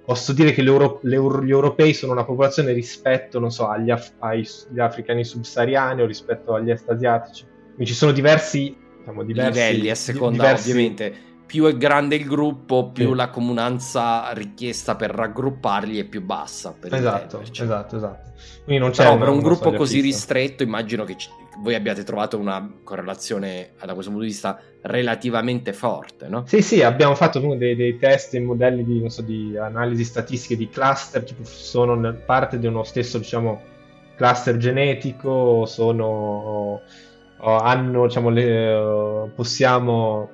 posso dire che gli europei sono una popolazione rispetto, non so, agli, af- agli africani subsahariani o rispetto agli est asiatici ci sono diversi, diciamo, diversi livelli a seconda, diversi... ovviamente. Più è grande il gruppo, più sì. la comunanza richiesta per raggrupparli è più bassa. Esatto, esatto, esatto. Quindi non c'è Però per un gruppo così fissa. ristretto, immagino che c- voi abbiate trovato una correlazione da questo punto di vista relativamente forte, no? Sì, sì, abbiamo fatto dei, dei test e modelli di, so, di, analisi statistiche di cluster, tipo sono parte di uno stesso, diciamo, cluster genetico, sono hanno, diciamo, le, possiamo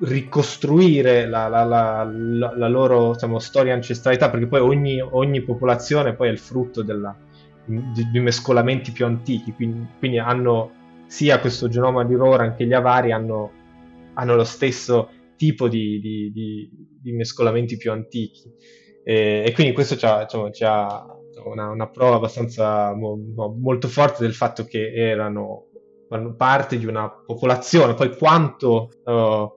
ricostruire la, la, la, la loro diciamo, storia ancestralità, perché poi ogni, ogni, popolazione poi è il frutto della, di, di, mescolamenti più antichi, quindi, quindi, hanno sia questo genoma di Roran che gli avari hanno, hanno lo stesso tipo di, di, di, mescolamenti più antichi. E, e quindi questo ci ha, diciamo, una, una, prova abbastanza mo, molto forte del fatto che erano fanno parte di una popolazione, poi quanto uh,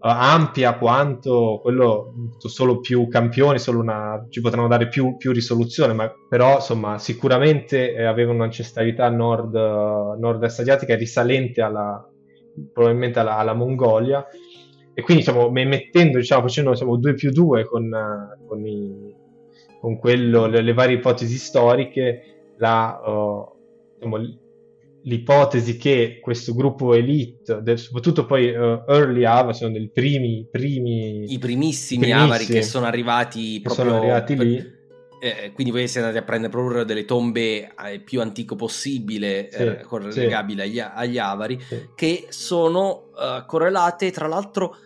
ampia, quanto quello solo più campioni, solo una, ci potranno dare più, più risoluzione, ma però insomma sicuramente eh, avevano un'ancestralità nord, uh, nord-est asiatica risalente alla, probabilmente alla, alla Mongolia. E quindi diciamo mettendo, diciamo, facendo diciamo, 2 più 2 con, uh, con, i, con quello, le, le, varie ipotesi storiche, la, uh, diciamo, l'ipotesi che questo gruppo elite, del, soprattutto poi uh, early Ava, sono dei primi, primi i primissimi, Avari che sono arrivati proprio sono arrivati lì. Eh, quindi voi siete andati a prendere proprio delle tombe eh, più antico possibile, sì, eh, correlegabili sì. agli, agli, Avari, sì. che sono uh, correlate tra l'altro,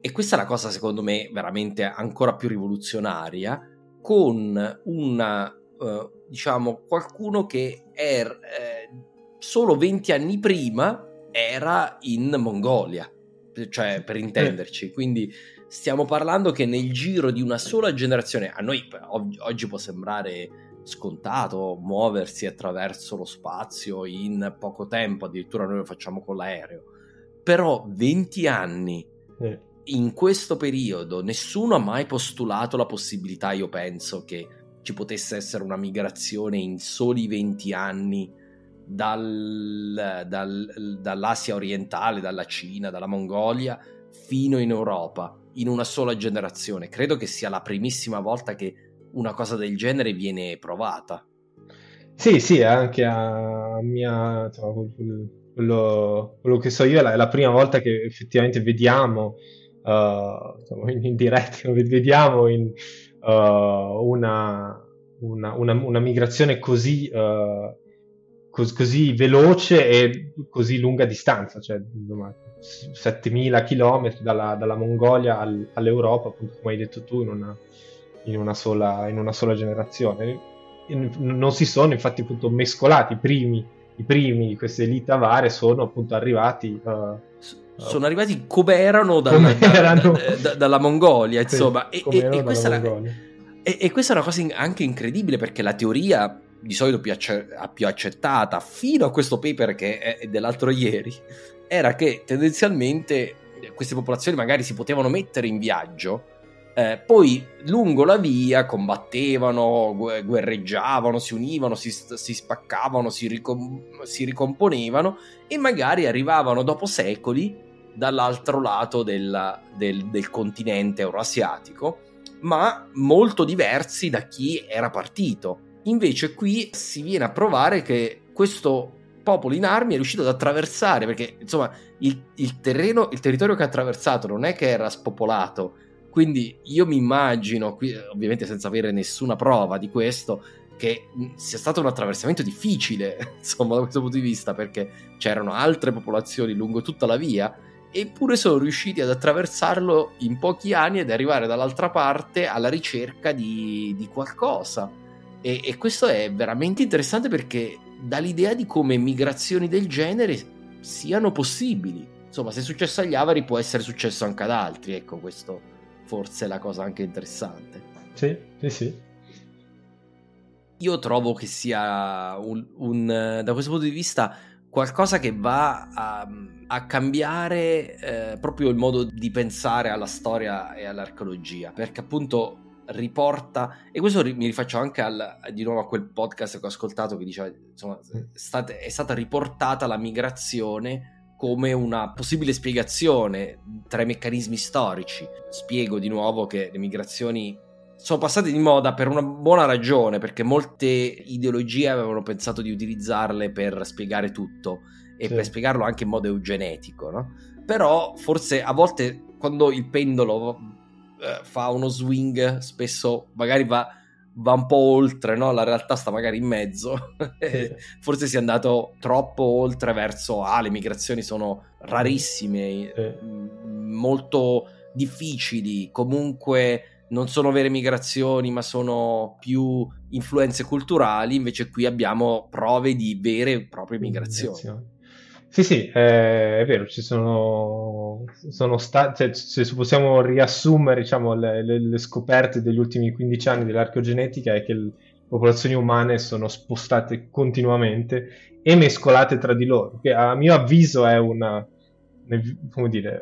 e questa è la cosa secondo me veramente ancora più rivoluzionaria, con una, uh, diciamo, qualcuno che è eh, solo 20 anni prima era in Mongolia, cioè per intenderci, quindi stiamo parlando che nel giro di una sola generazione, a noi oggi può sembrare scontato muoversi attraverso lo spazio in poco tempo, addirittura noi lo facciamo con l'aereo, però 20 anni in questo periodo nessuno ha mai postulato la possibilità, io penso, che ci potesse essere una migrazione in soli 20 anni dal, dal, dall'Asia orientale, dalla Cina, dalla Mongolia, fino in Europa, in una sola generazione. Credo che sia la primissima volta che una cosa del genere viene provata. Sì, sì, anche a mia... Quello, quello, che so io è la, è la, prima volta che effettivamente vediamo uh, in, in diretta, vediamo in, uh, una, una, una, una, migrazione così, uh, cos, così, veloce e così lunga distanza, cioè 7000 km dalla, dalla Mongolia al, all'Europa, appunto come hai detto tu, in una, in una, sola, in una sola generazione. Non si sono infatti appunto mescolati i primi, i primi di queste elite avare sono appunto arrivati uh, sono arrivati come erano, dalla, come erano... Da, da, dalla Mongolia, insomma. Sì, e, e, e, questa la, e, questa è una cosa anche incredibile perché la teoria di solito più, acce- più accettata fino a questo paper che è dell'altro ieri era che tendenzialmente queste popolazioni magari si potevano mettere in viaggio eh, poi lungo la via combattevano, guerreggiavano, si univano, si, si spaccavano, si, ricom- si, ricomponevano e magari arrivavano dopo secoli dall'altro lato del, del, del continente euroasiatico, ma molto diversi da chi era partito. Invece qui si viene a provare che questo popolo in armi è riuscito ad attraversare, perché insomma il, il terreno, il territorio che ha attraversato non è che era spopolato, quindi io mi immagino, qui, ovviamente senza avere nessuna prova di questo, che sia stato un attraversamento difficile, insomma, da questo punto di vista, perché c'erano altre popolazioni lungo tutta la via, eppure sono riusciti ad attraversarlo in pochi anni ed arrivare dall'altra parte alla ricerca di, di qualcosa. E, e questo è veramente interessante perché dà l'idea di come migrazioni del genere siano possibili. Insomma, se è successo agli Avari può essere successo anche ad altri, ecco questo forse è la cosa anche interessante. Sì, sì, sì. Io trovo che sia un, un, da questo punto di vista qualcosa che va a, a cambiare eh, proprio il modo di pensare alla storia e all'archeologia, perché appunto riporta, e questo mi rifaccio anche al, di nuovo a quel podcast che ho ascoltato che diceva, insomma, mm. state, è stata riportata la migrazione come una possibile spiegazione tra i meccanismi storici. Spiego di nuovo che le migrazioni sono passate di moda per una buona ragione, perché molte ideologie avevano pensato di utilizzarle per spiegare tutto e sì. per spiegarlo anche in modo eugenetico, no? Però forse a volte quando il pendolo eh, fa uno swing, spesso magari va va un po' oltre, no? la realtà sta magari in mezzo, forse si è andato troppo oltre verso, ah, le migrazioni sono rarissime, sì. molto difficili, comunque non sono vere migrazioni, ma sono più influenze culturali, invece qui abbiamo prove di vere e proprie migrazioni. Sì, sì, eh, è vero, ci sono, sono state, cioè, se possiamo riassumere diciamo, le, le, le, scoperte degli ultimi 15 anni dell'archeogenetica è che le popolazioni umane sono spostate continuamente e mescolate tra di loro, che a mio avviso è una, come dire,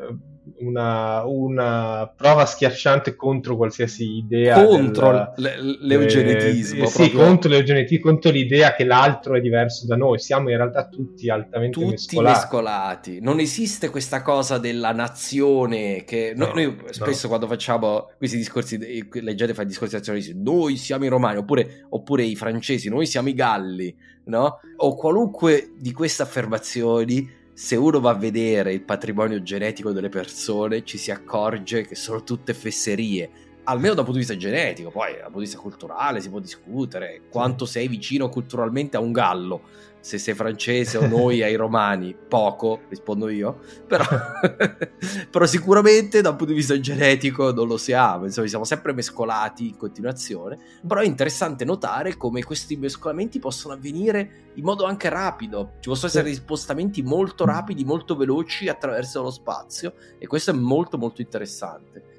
una, una, prova schiacciante contro qualsiasi idea contro del, l'eugenetismo eh, sì, contro l'eugenetismo contro l'idea che l'altro è diverso da noi siamo in realtà tutti altamente tutti mescolati. mescolati non esiste questa cosa della nazione che no, noi, spesso no. quando facciamo questi discorsi leggete fa discorsi nazionalisti noi siamo i romani oppure, oppure i francesi noi siamo i galli no? o qualunque di queste affermazioni se uno va a vedere il patrimonio genetico delle persone ci si accorge che sono tutte fesserie, almeno dal punto di vista genetico, poi dal punto di vista culturale si può discutere. Quanto sei vicino culturalmente a un gallo se sei francese o noi ai romani, poco, rispondo io, però, però, sicuramente da un punto di vista genetico non lo siamo, insomma siamo sempre mescolati in continuazione, però è interessante notare come questi mescolamenti possono avvenire in modo anche rapido, ci possono essere spostamenti molto rapidi, molto veloci attraverso lo spazio e questo è molto molto interessante.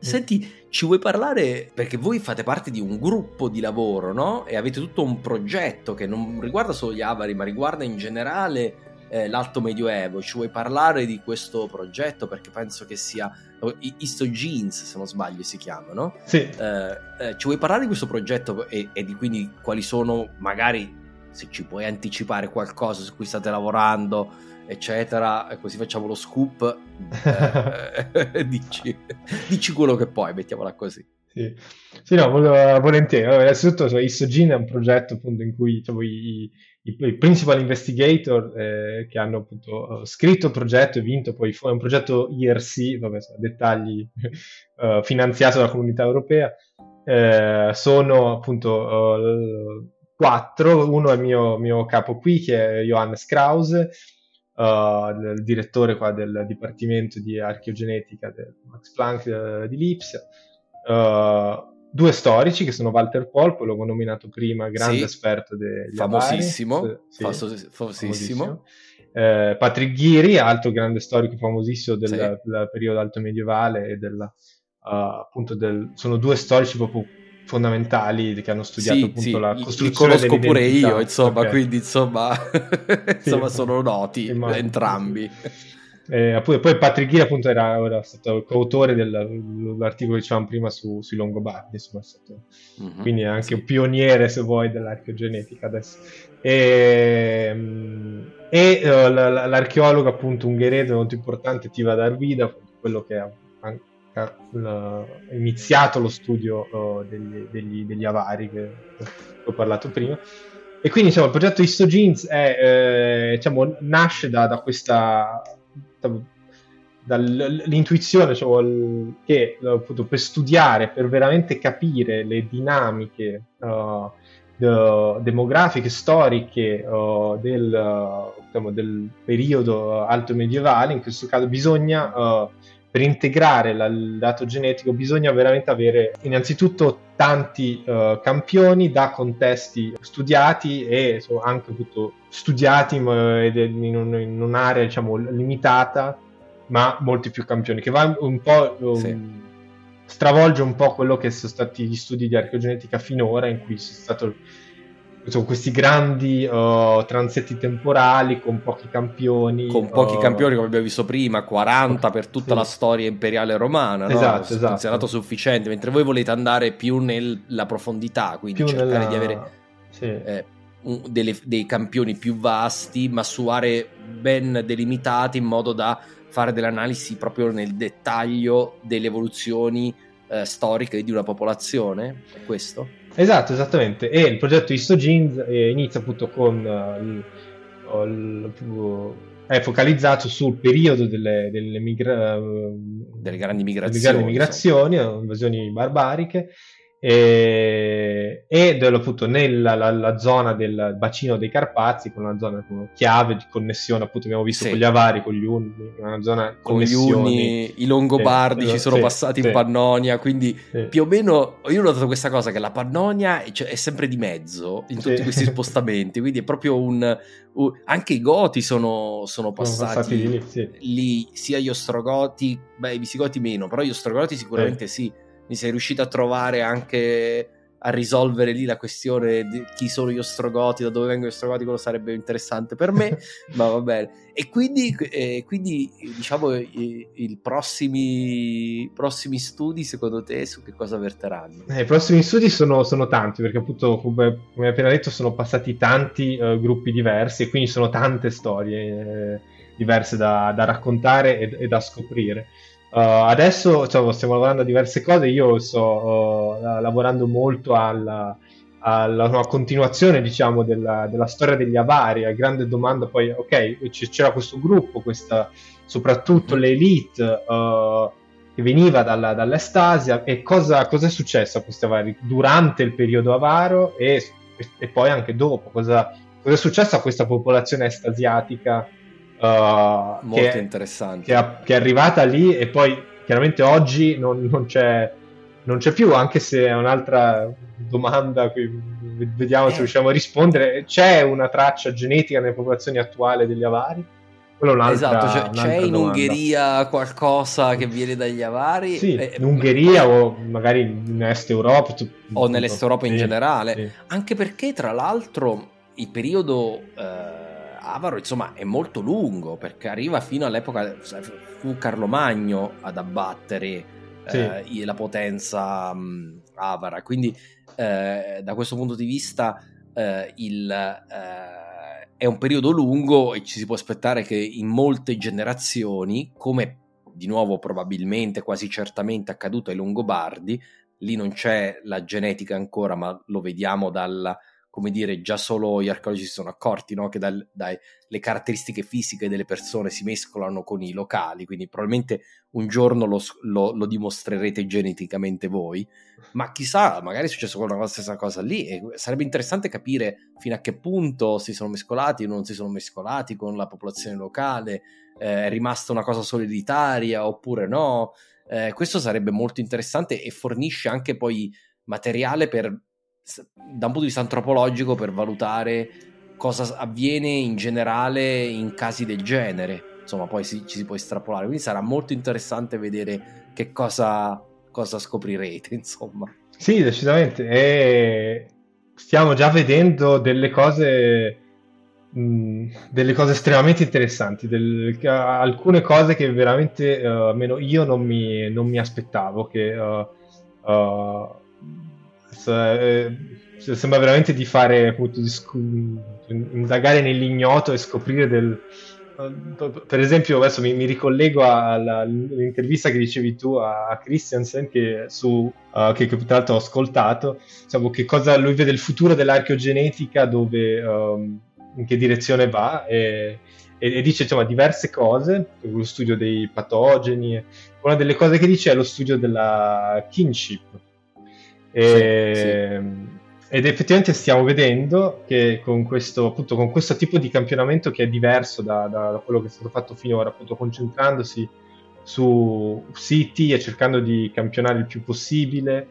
Senti, ci vuoi parlare perché voi fate parte di un gruppo di lavoro, no? E avete tutto un progetto che non riguarda solo gli avari, ma riguarda in generale eh, l'alto medioevo. Ci vuoi parlare di questo progetto? Perché penso che sia Jeans, se non sbaglio, si chiama, no? Sì. Eh, eh, ci vuoi parlare di questo progetto e, e, di quindi quali sono, magari, se ci puoi anticipare qualcosa su cui state lavorando, eccetera, così facciamo lo scoop. Eh, dici, dici quello che puoi, mettiamola così. Sì, sì no, volentieri. Allora, innanzitutto, cioè, ISOGIN è un progetto appunto in cui diciamo, i, i, i, principal investigator eh, che hanno appunto scritto il progetto e vinto poi è un progetto IRC, vabbè, dettagli uh, finanziato dalla comunità europea. Eh, sono appunto uh, quattro, uno è il mio, mio, capo qui che è Johannes Krause, il direttore qua del Dipartimento di Archeogenetica del Max Planck di Lipsia. Uh, due storici che sono Walter poi l'ho nominato prima, grande sì, esperto degli famosissimo, sì, famosissimo. famosissimo. Eh, Patrick Ghiri, altro grande storico famosissimo del, sì. del periodo alto medievale e del, uh, appunto del, sono due storici proprio fondamentali che hanno studiato sì, appunto sì, la costruzione li conosco pure io insomma okay. quindi insomma, insomma sono noti entrambi eh, poi, poi Patrick Ghira appunto era, era, stato coautore dell'articolo che dicevamo prima su, sui Longobardi, insomma, stato, mm-hmm, quindi è anche sì. un pioniere se vuoi dell'archeogenetica adesso. E, e uh, l'archeologo appunto ungherese molto importante Tiva Arvida, quello che ha iniziato lo studio uh, degli, degli, degli, avari che, ho parlato prima. E quindi diciamo, il progetto Histogenes è, eh, diciamo, nasce da, da questa dall'intuizione cioè, che appunto, per studiare, per veramente capire le dinamiche uh, de- demografiche, storiche uh, del, uh, diciamo, del, periodo alto medievale, in questo caso bisogna, per integrare la, il dato genetico, bisogna veramente avere innanzitutto tanti campioni da contesti studiati e so, anche appunto, studiati in, un, in un'area diciamo, limitata, ma molti più campioni, che va un po'... Um, sì. stravolge un po' quello che sono stati gli studi di archeogenetica finora, in cui sono stati sono questi grandi uh, transetti temporali con pochi campioni. Con pochi uh, campioni, come abbiamo visto prima, 40 per tutta sì. la storia imperiale romana. Esatto, no? esatto. Considerato sufficiente, mentre voi volete andare più nella profondità, quindi più cercare nella... di avere... Sì. Eh, delle, dei campioni più vasti, ma su aree ben delimitate in modo da fare delle analisi proprio nel dettaglio delle evoluzioni eh, storiche di una popolazione. È questo? Esatto, esattamente. E il progetto Histogenes eh, inizia appunto con uh, il, il, è focalizzato sul periodo delle, delle, migra- delle grandi migrazioni, delle grandi migrazioni invasioni barbariche e, ed appunto nella la, la zona del bacino dei Carpazi con una zona con chiave di connessione appunto abbiamo visto sì. con gli avari con gli Unni una zona con gli Unni i Longobardi sì, ci sono sì, passati in Pannonia quindi più o meno io ho notato questa cosa che la Pannonia è, cioè, è sempre di mezzo in tutti questi spostamenti quindi è proprio un, un anche i Goti sono, sono passati, sono passati lì, lì, sia gli Ostrogoti beh i Visigoti meno però gli Ostrogoti sicuramente sì mi sei riuscito a trovare anche a risolvere lì la questione di chi sono gli ostrogoti, da dove vengono gli ostrogoti, quello sarebbe interessante per me, ma va bene. E quindi, eh, quindi diciamo, i, i prossimi, prossimi, studi, secondo te, su che cosa verteranno? Eh, I prossimi studi sono, sono tanti, perché appunto, come, come appena detto, sono passati tanti uh, gruppi diversi e quindi sono tante storie eh, diverse da, da raccontare e, e da scoprire. Uh, adesso cioè, stiamo lavorando a diverse cose, io sto uh, lavorando molto alla, alla una continuazione diciamo, della, della, storia degli avari, a grande domanda poi, ok, c'era questo gruppo, questa, soprattutto mm-hmm. l'elite uh, che veniva dalla, dall'Estasia e cosa, cosa, è successo a questi avari? Durante il periodo avaro e, e poi anche dopo, cosa, cosa, è successo a questa popolazione estasiatica? Uh, Molto che, interessante. Che, è, che, è arrivata lì e poi chiaramente oggi non, non, c'è, non c'è, più, anche se è un'altra domanda, vediamo eh. se riusciamo a rispondere. C'è una traccia genetica nelle popolazioni attuali degli avari? Esatto, cioè, c'è in domanda. Ungheria qualcosa che viene dagli avari? Sì, eh, in Ungheria ma... o magari in Est Europa. Tu, o nell'Est Europa in sì, generale. Sì. Anche perché, tra l'altro, il periodo... Eh Avaro insomma è molto lungo perché arriva fino all'epoca fu Carlo Magno ad abbattere sì. la potenza mh, avara quindi da questo punto di vista il è un periodo lungo e ci si può aspettare che in molte generazioni, come di nuovo probabilmente, quasi certamente accaduto ai Longobardi, lì non c'è la genetica ancora, ma lo vediamo dalla, come dire, già solo gli archeologi si sono accorti no? che dalle caratteristiche fisiche delle persone si mescolano con i locali, quindi probabilmente un giorno lo, lo, lo, dimostrerete geneticamente voi, ma chissà, magari è successo quella stessa cosa lì e sarebbe interessante capire fino a che punto si sono mescolati o non si sono mescolati con la popolazione locale, eh, è rimasta una cosa soliditaria oppure no. Eh, questo sarebbe molto interessante e fornisce anche poi materiale per, da un punto di vista antropologico per valutare cosa avviene in generale in casi del genere. Insomma poi si, ci si può estrapolare. Quindi sarà molto interessante vedere che cosa, cosa scoprirete insomma. Sì decisamente. E stiamo già vedendo delle cose mh, delle cose estremamente interessanti del, alcune cose che veramente uh, almeno io non mi, non mi aspettavo che uh, uh, sembra veramente di fare appunto di sc- indagare nell'ignoto e scoprire del, per esempio, adesso mi, mi ricollego all'intervista che dicevi tu a, Christiansen, che, su, uh, che, che, tra l'altro ho ascoltato, diciamo, che cosa lui vede il futuro dell'archeogenetica, dove, um, in che direzione va, e, e dice insomma, diverse cose, lo studio dei patogeni. Una delle cose che dice è lo studio della kinship. E, sì, sì ed effettivamente stiamo vedendo che con questo, appunto, con questo tipo di campionamento che è diverso da, da, da, quello che è stato fatto finora, appunto concentrandosi su siti e cercando di campionare il più possibile,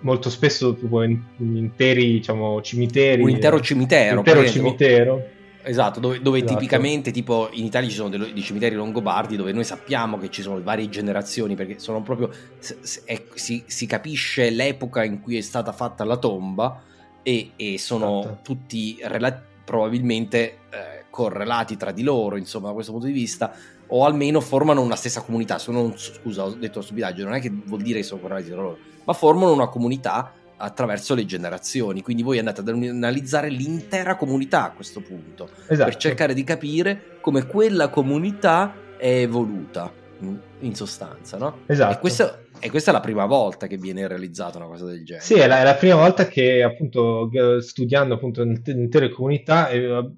molto spesso in, in interi diciamo, cimiteri. Un intero cimitero. Un intero cimitero. Esatto, dove, dove esatto. tipicamente, tipo in Italia ci sono dei, dei, cimiteri longobardi dove noi sappiamo che ci sono varie generazioni perché sono proprio. è, si, si, capisce l'epoca in cui è stata fatta la tomba e, e sono esatto. tutti rela- probabilmente eh, correlati tra di loro, insomma, da questo punto di vista, o almeno formano una stessa comunità. Sono, scusa, ho detto stupidaggine, non è che vuol dire che sono correlati tra loro, ma formano una comunità attraverso le generazioni. Quindi voi andate ad analizzare l'intera comunità a questo punto esatto. per cercare di capire come quella comunità è evoluta in sostanza, no? Esatto. E questo, e questa è la prima volta che viene realizzata una cosa del genere. Sì, è la, è la prima volta che appunto studiando appunto intere comunità e,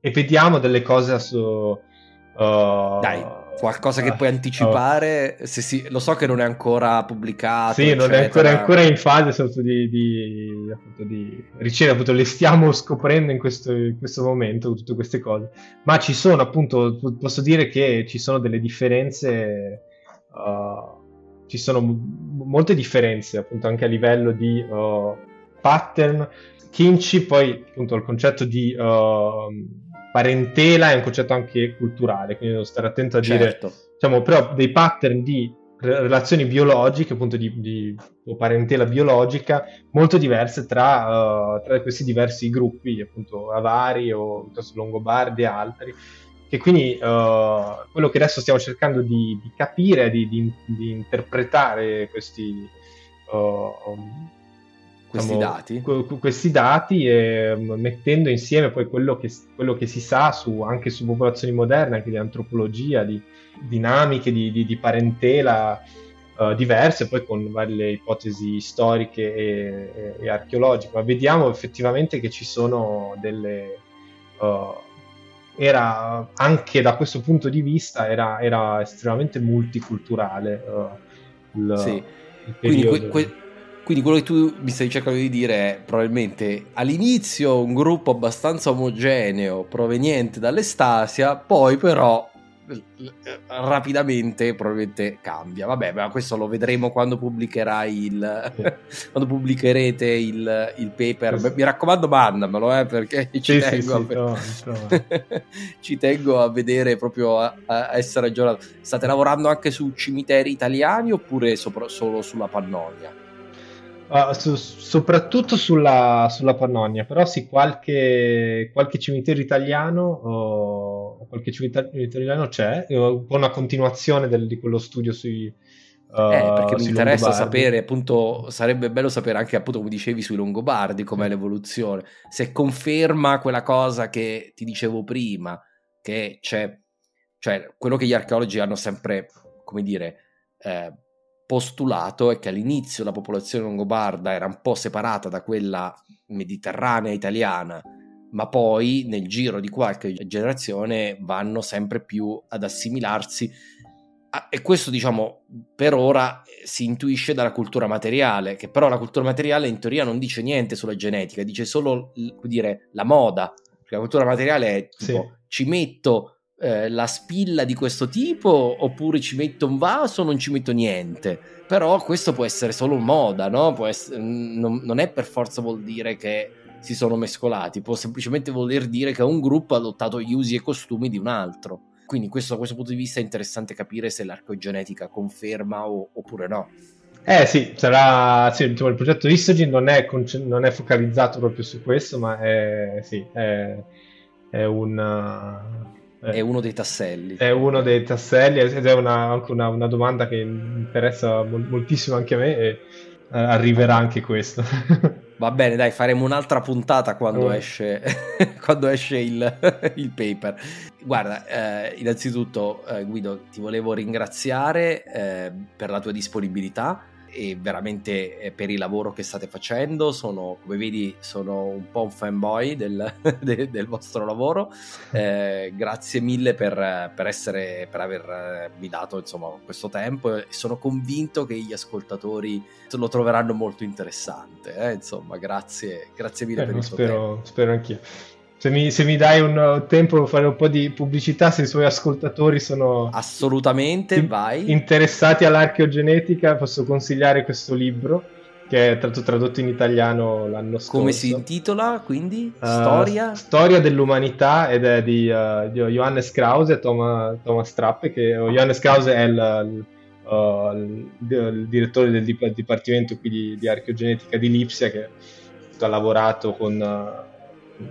e vediamo delle cose su... Uh, Dai, Qualcosa che puoi anticipare? Oh. Si, lo so che non è ancora pubblicato. Sì, non è ancora, ancora, in fase di, di, appunto, di ricevere, appunto, le stiamo scoprendo in questo, in questo, momento, tutte queste cose. Ma ci sono, appunto, posso dire che ci sono delle differenze, uh, ci sono molte differenze, appunto, anche a livello di uh, pattern. Kinchi, poi, appunto, il concetto di... Uh, parentela è un concetto anche culturale, quindi devo stare attento a dire, certo. diciamo, però dei pattern di relazioni biologiche, appunto di, di o parentela biologica, molto diverse tra, uh, tra, questi diversi gruppi, appunto avari o piuttosto longobardi e altri, che quindi uh, quello che adesso stiamo cercando di, di capire, di, di, interpretare questi... Uh, questi diciamo, dati? questi dati e mm, mettendo insieme poi quello che, quello che si sa su, anche su popolazioni moderne, anche di antropologia, di dinamiche di, di, di parentela uh, diverse, poi con varie ipotesi storiche e, e, e, archeologiche, ma vediamo effettivamente che ci sono delle... Uh, era anche da questo punto di vista era, era estremamente multiculturale uh, il, sì. il periodo. Quindi que- que- quindi quello che tu mi stai cercando di dire è probabilmente all'inizio un gruppo abbastanza omogeneo proveniente dall'Estasia, poi però rapidamente probabilmente cambia. Vabbè, ma questo lo vedremo quando pubblicherai il quando pubblicherete il, il paper. Sì. Mi raccomando, mandamelo eh, perché ci, sì, tengo sì, a... no, no. ci tengo a vedere proprio a, a, essere aggiornato. State lavorando anche su cimiteri italiani oppure sopra, solo sulla Pannonia? Uh, su, soprattutto sulla, sulla, Pannonia, però sì, qualche, qualche cimitero italiano o qualche cimitero italiano c'è, un po' una continuazione del, di quello studio sui, Uh, eh, perché mi interessa Longobardi. sapere, appunto, sarebbe bello sapere anche, appunto, come dicevi sui Longobardi, com'è sì. l'evoluzione. Se conferma quella cosa che ti dicevo prima, che c'è, cioè, quello che gli archeologi hanno sempre, come dire, eh, postulato è che all'inizio la popolazione longobarda era un po' separata da quella mediterranea italiana, ma poi nel giro di qualche generazione vanno sempre più ad assimilarsi ah, e questo diciamo per ora si intuisce dalla cultura materiale, che però la cultura materiale in teoria non dice niente sulla genetica, dice solo dire, la moda, perché la cultura materiale è tipo sì. ci metto eh, la spilla di questo tipo oppure ci metto un vaso o non ci metto niente. Però questo può essere solo moda, no? Essere, non, non, è per forza vuol dire che si sono mescolati, può semplicemente voler dire che un gruppo ha adottato gli usi e costumi di un altro. Quindi questo, da questo punto di vista è interessante capire se l'archeogenetica conferma o, oppure no. Eh sì, sarà, sì, il progetto Isogen non non è focalizzato proprio su questo, ma è, sì, è, è un è uno dei tasselli. È uno dei tasselli ed è una, anche una, una, domanda che interessa moltissimo anche a me e eh, arriverà anche questo. Va bene, dai, faremo un'altra puntata quando oh. esce, quando esce il, il, paper. Guarda, eh, innanzitutto eh, Guido, ti volevo ringraziare eh, per la tua disponibilità e veramente eh, per il lavoro che state facendo. Sono, come vedi, sono un po' un fanboy del, de, del vostro lavoro. Eh, grazie mille per, per, essere, per avermi dato insomma, questo tempo e sono convinto che gli ascoltatori lo troveranno molto interessante. Eh? Insomma, grazie, grazie mille eh, per il spero, tempo. Spero anch'io. Se mi, se mi, dai un tempo per fare un po' di pubblicità, se i suoi ascoltatori sono assolutamente in, vai. interessati all'archeogenetica, posso consigliare questo libro che è stato tradotto in italiano l'anno scorso. Come si intitola quindi? Uh, Storia? Storia dell'umanità ed è di, uh, di Johannes Krause e Thomas, Thomas Trappe, che uh, Johannes Krause è il, il, il, il direttore del dipartimento di, di archeogenetica di Lipsia che ha lavorato con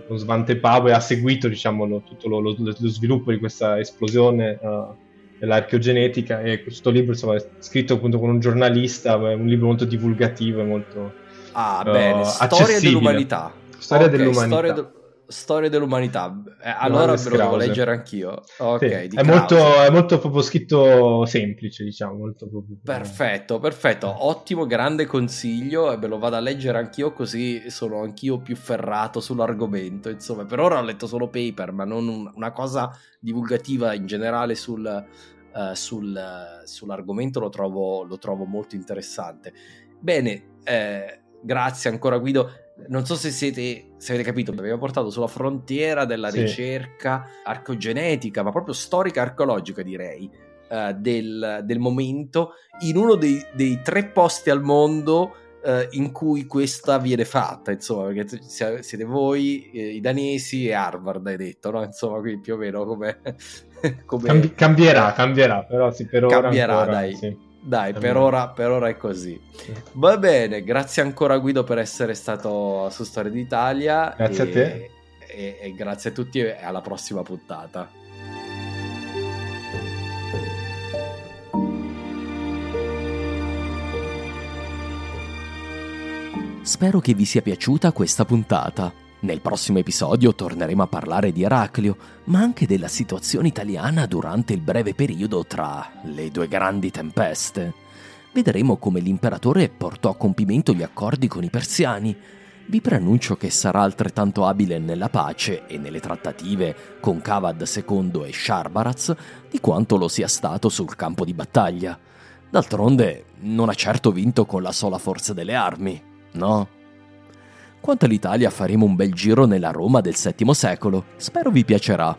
con Svante Pavo e ha seguito diciamo, lo, tutto lo, lo, lo, sviluppo di questa esplosione uh, dell'archeogenetica e questo libro insomma, è scritto appunto con un giornalista, è un libro molto divulgativo e molto ah, uh, bene. Storia dell'umanità. Storia okay, dell'umanità. Storia de- Storia dell'umanità. Eh, allora me lo devo leggere anch'io. Okay, sì, è, molto, è, molto, proprio scritto semplice, diciamo. Molto proprio... Perfetto, perfetto. Ottimo, grande consiglio e me lo vado a leggere anch'io così sono anch'io più ferrato sull'argomento. Insomma, per ora ho letto solo paper, ma non un, una cosa divulgativa in generale sul, uh, sul, uh, sull'argomento lo trovo, lo trovo molto interessante. Bene, eh, grazie ancora Guido non so se siete se avete capito, abbiamo portato sulla frontiera della sì. ricerca archeogenetica, ma proprio storica archeologica direi, uh, del, del, momento, in uno dei, dei, tre posti al mondo uh, in cui questa viene fatta, insomma, perché siete voi, eh, i danesi e Harvard, hai detto, no? Insomma, qui più o meno come... come... Cambi- cambierà, cambierà, però sì, per ora Cambierà, ancora, dai. Sì. Dai, per ora, per ora, è così. Va bene, grazie ancora Guido per essere stato su Storia d'Italia. Grazie e, a te. E, e grazie a tutti e alla prossima puntata. Spero che vi sia piaciuta questa puntata. Nel prossimo episodio torneremo a parlare di Eraclio, ma anche della situazione italiana durante il breve periodo tra le due grandi tempeste. Vedremo come l'imperatore portò a compimento gli accordi con i persiani. Vi preannuncio che sarà altrettanto abile nella pace e nelle trattative con Cavad II e Sharbaraz di quanto lo sia stato sul campo di battaglia. D'altronde non ha certo vinto con la sola forza delle armi, no? Quanto all'Italia faremo un bel giro nella Roma del VII secolo. Spero vi piacerà.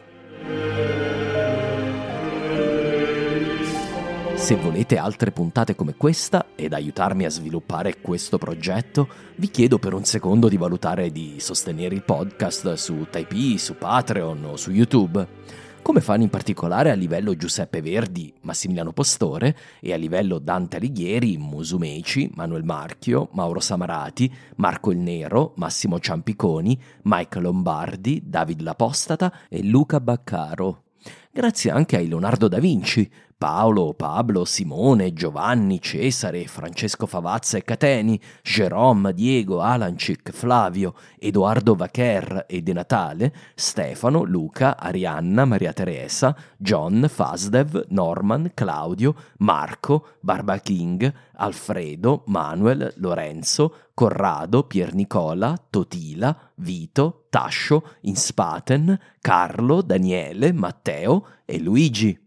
Se volete altre puntate come questa ed aiutarmi a sviluppare questo progetto, vi chiedo per un secondo di valutare di sostenere il podcast su Typee, su Patreon o su YouTube. Come fanno in particolare a livello Giuseppe Verdi, Massimiliano Postore e a livello Dante Alighieri, Musumeci, Manuel Marchio, Mauro Samarati, Marco il Nero, Massimo Ciampiconi, Mike Lombardi, David L'Apostata e Luca Baccaro. Grazie anche a Leonardo da Vinci, Paolo, Pablo, Simone, Giovanni, Cesare, Francesco Favazza e Cateni, Jerome, Diego, Alancic, Flavio, Edoardo Vacher e De Natale, Stefano, Luca, Arianna, Maria Teresa, John, Fasdev, Norman, Claudio, Marco, Barba King, Alfredo, Manuel, Lorenzo, Corrado, Pier Nicola, Totila, Vito, Tascio, Inspaten, Carlo, Daniele, Matteo e Luigi.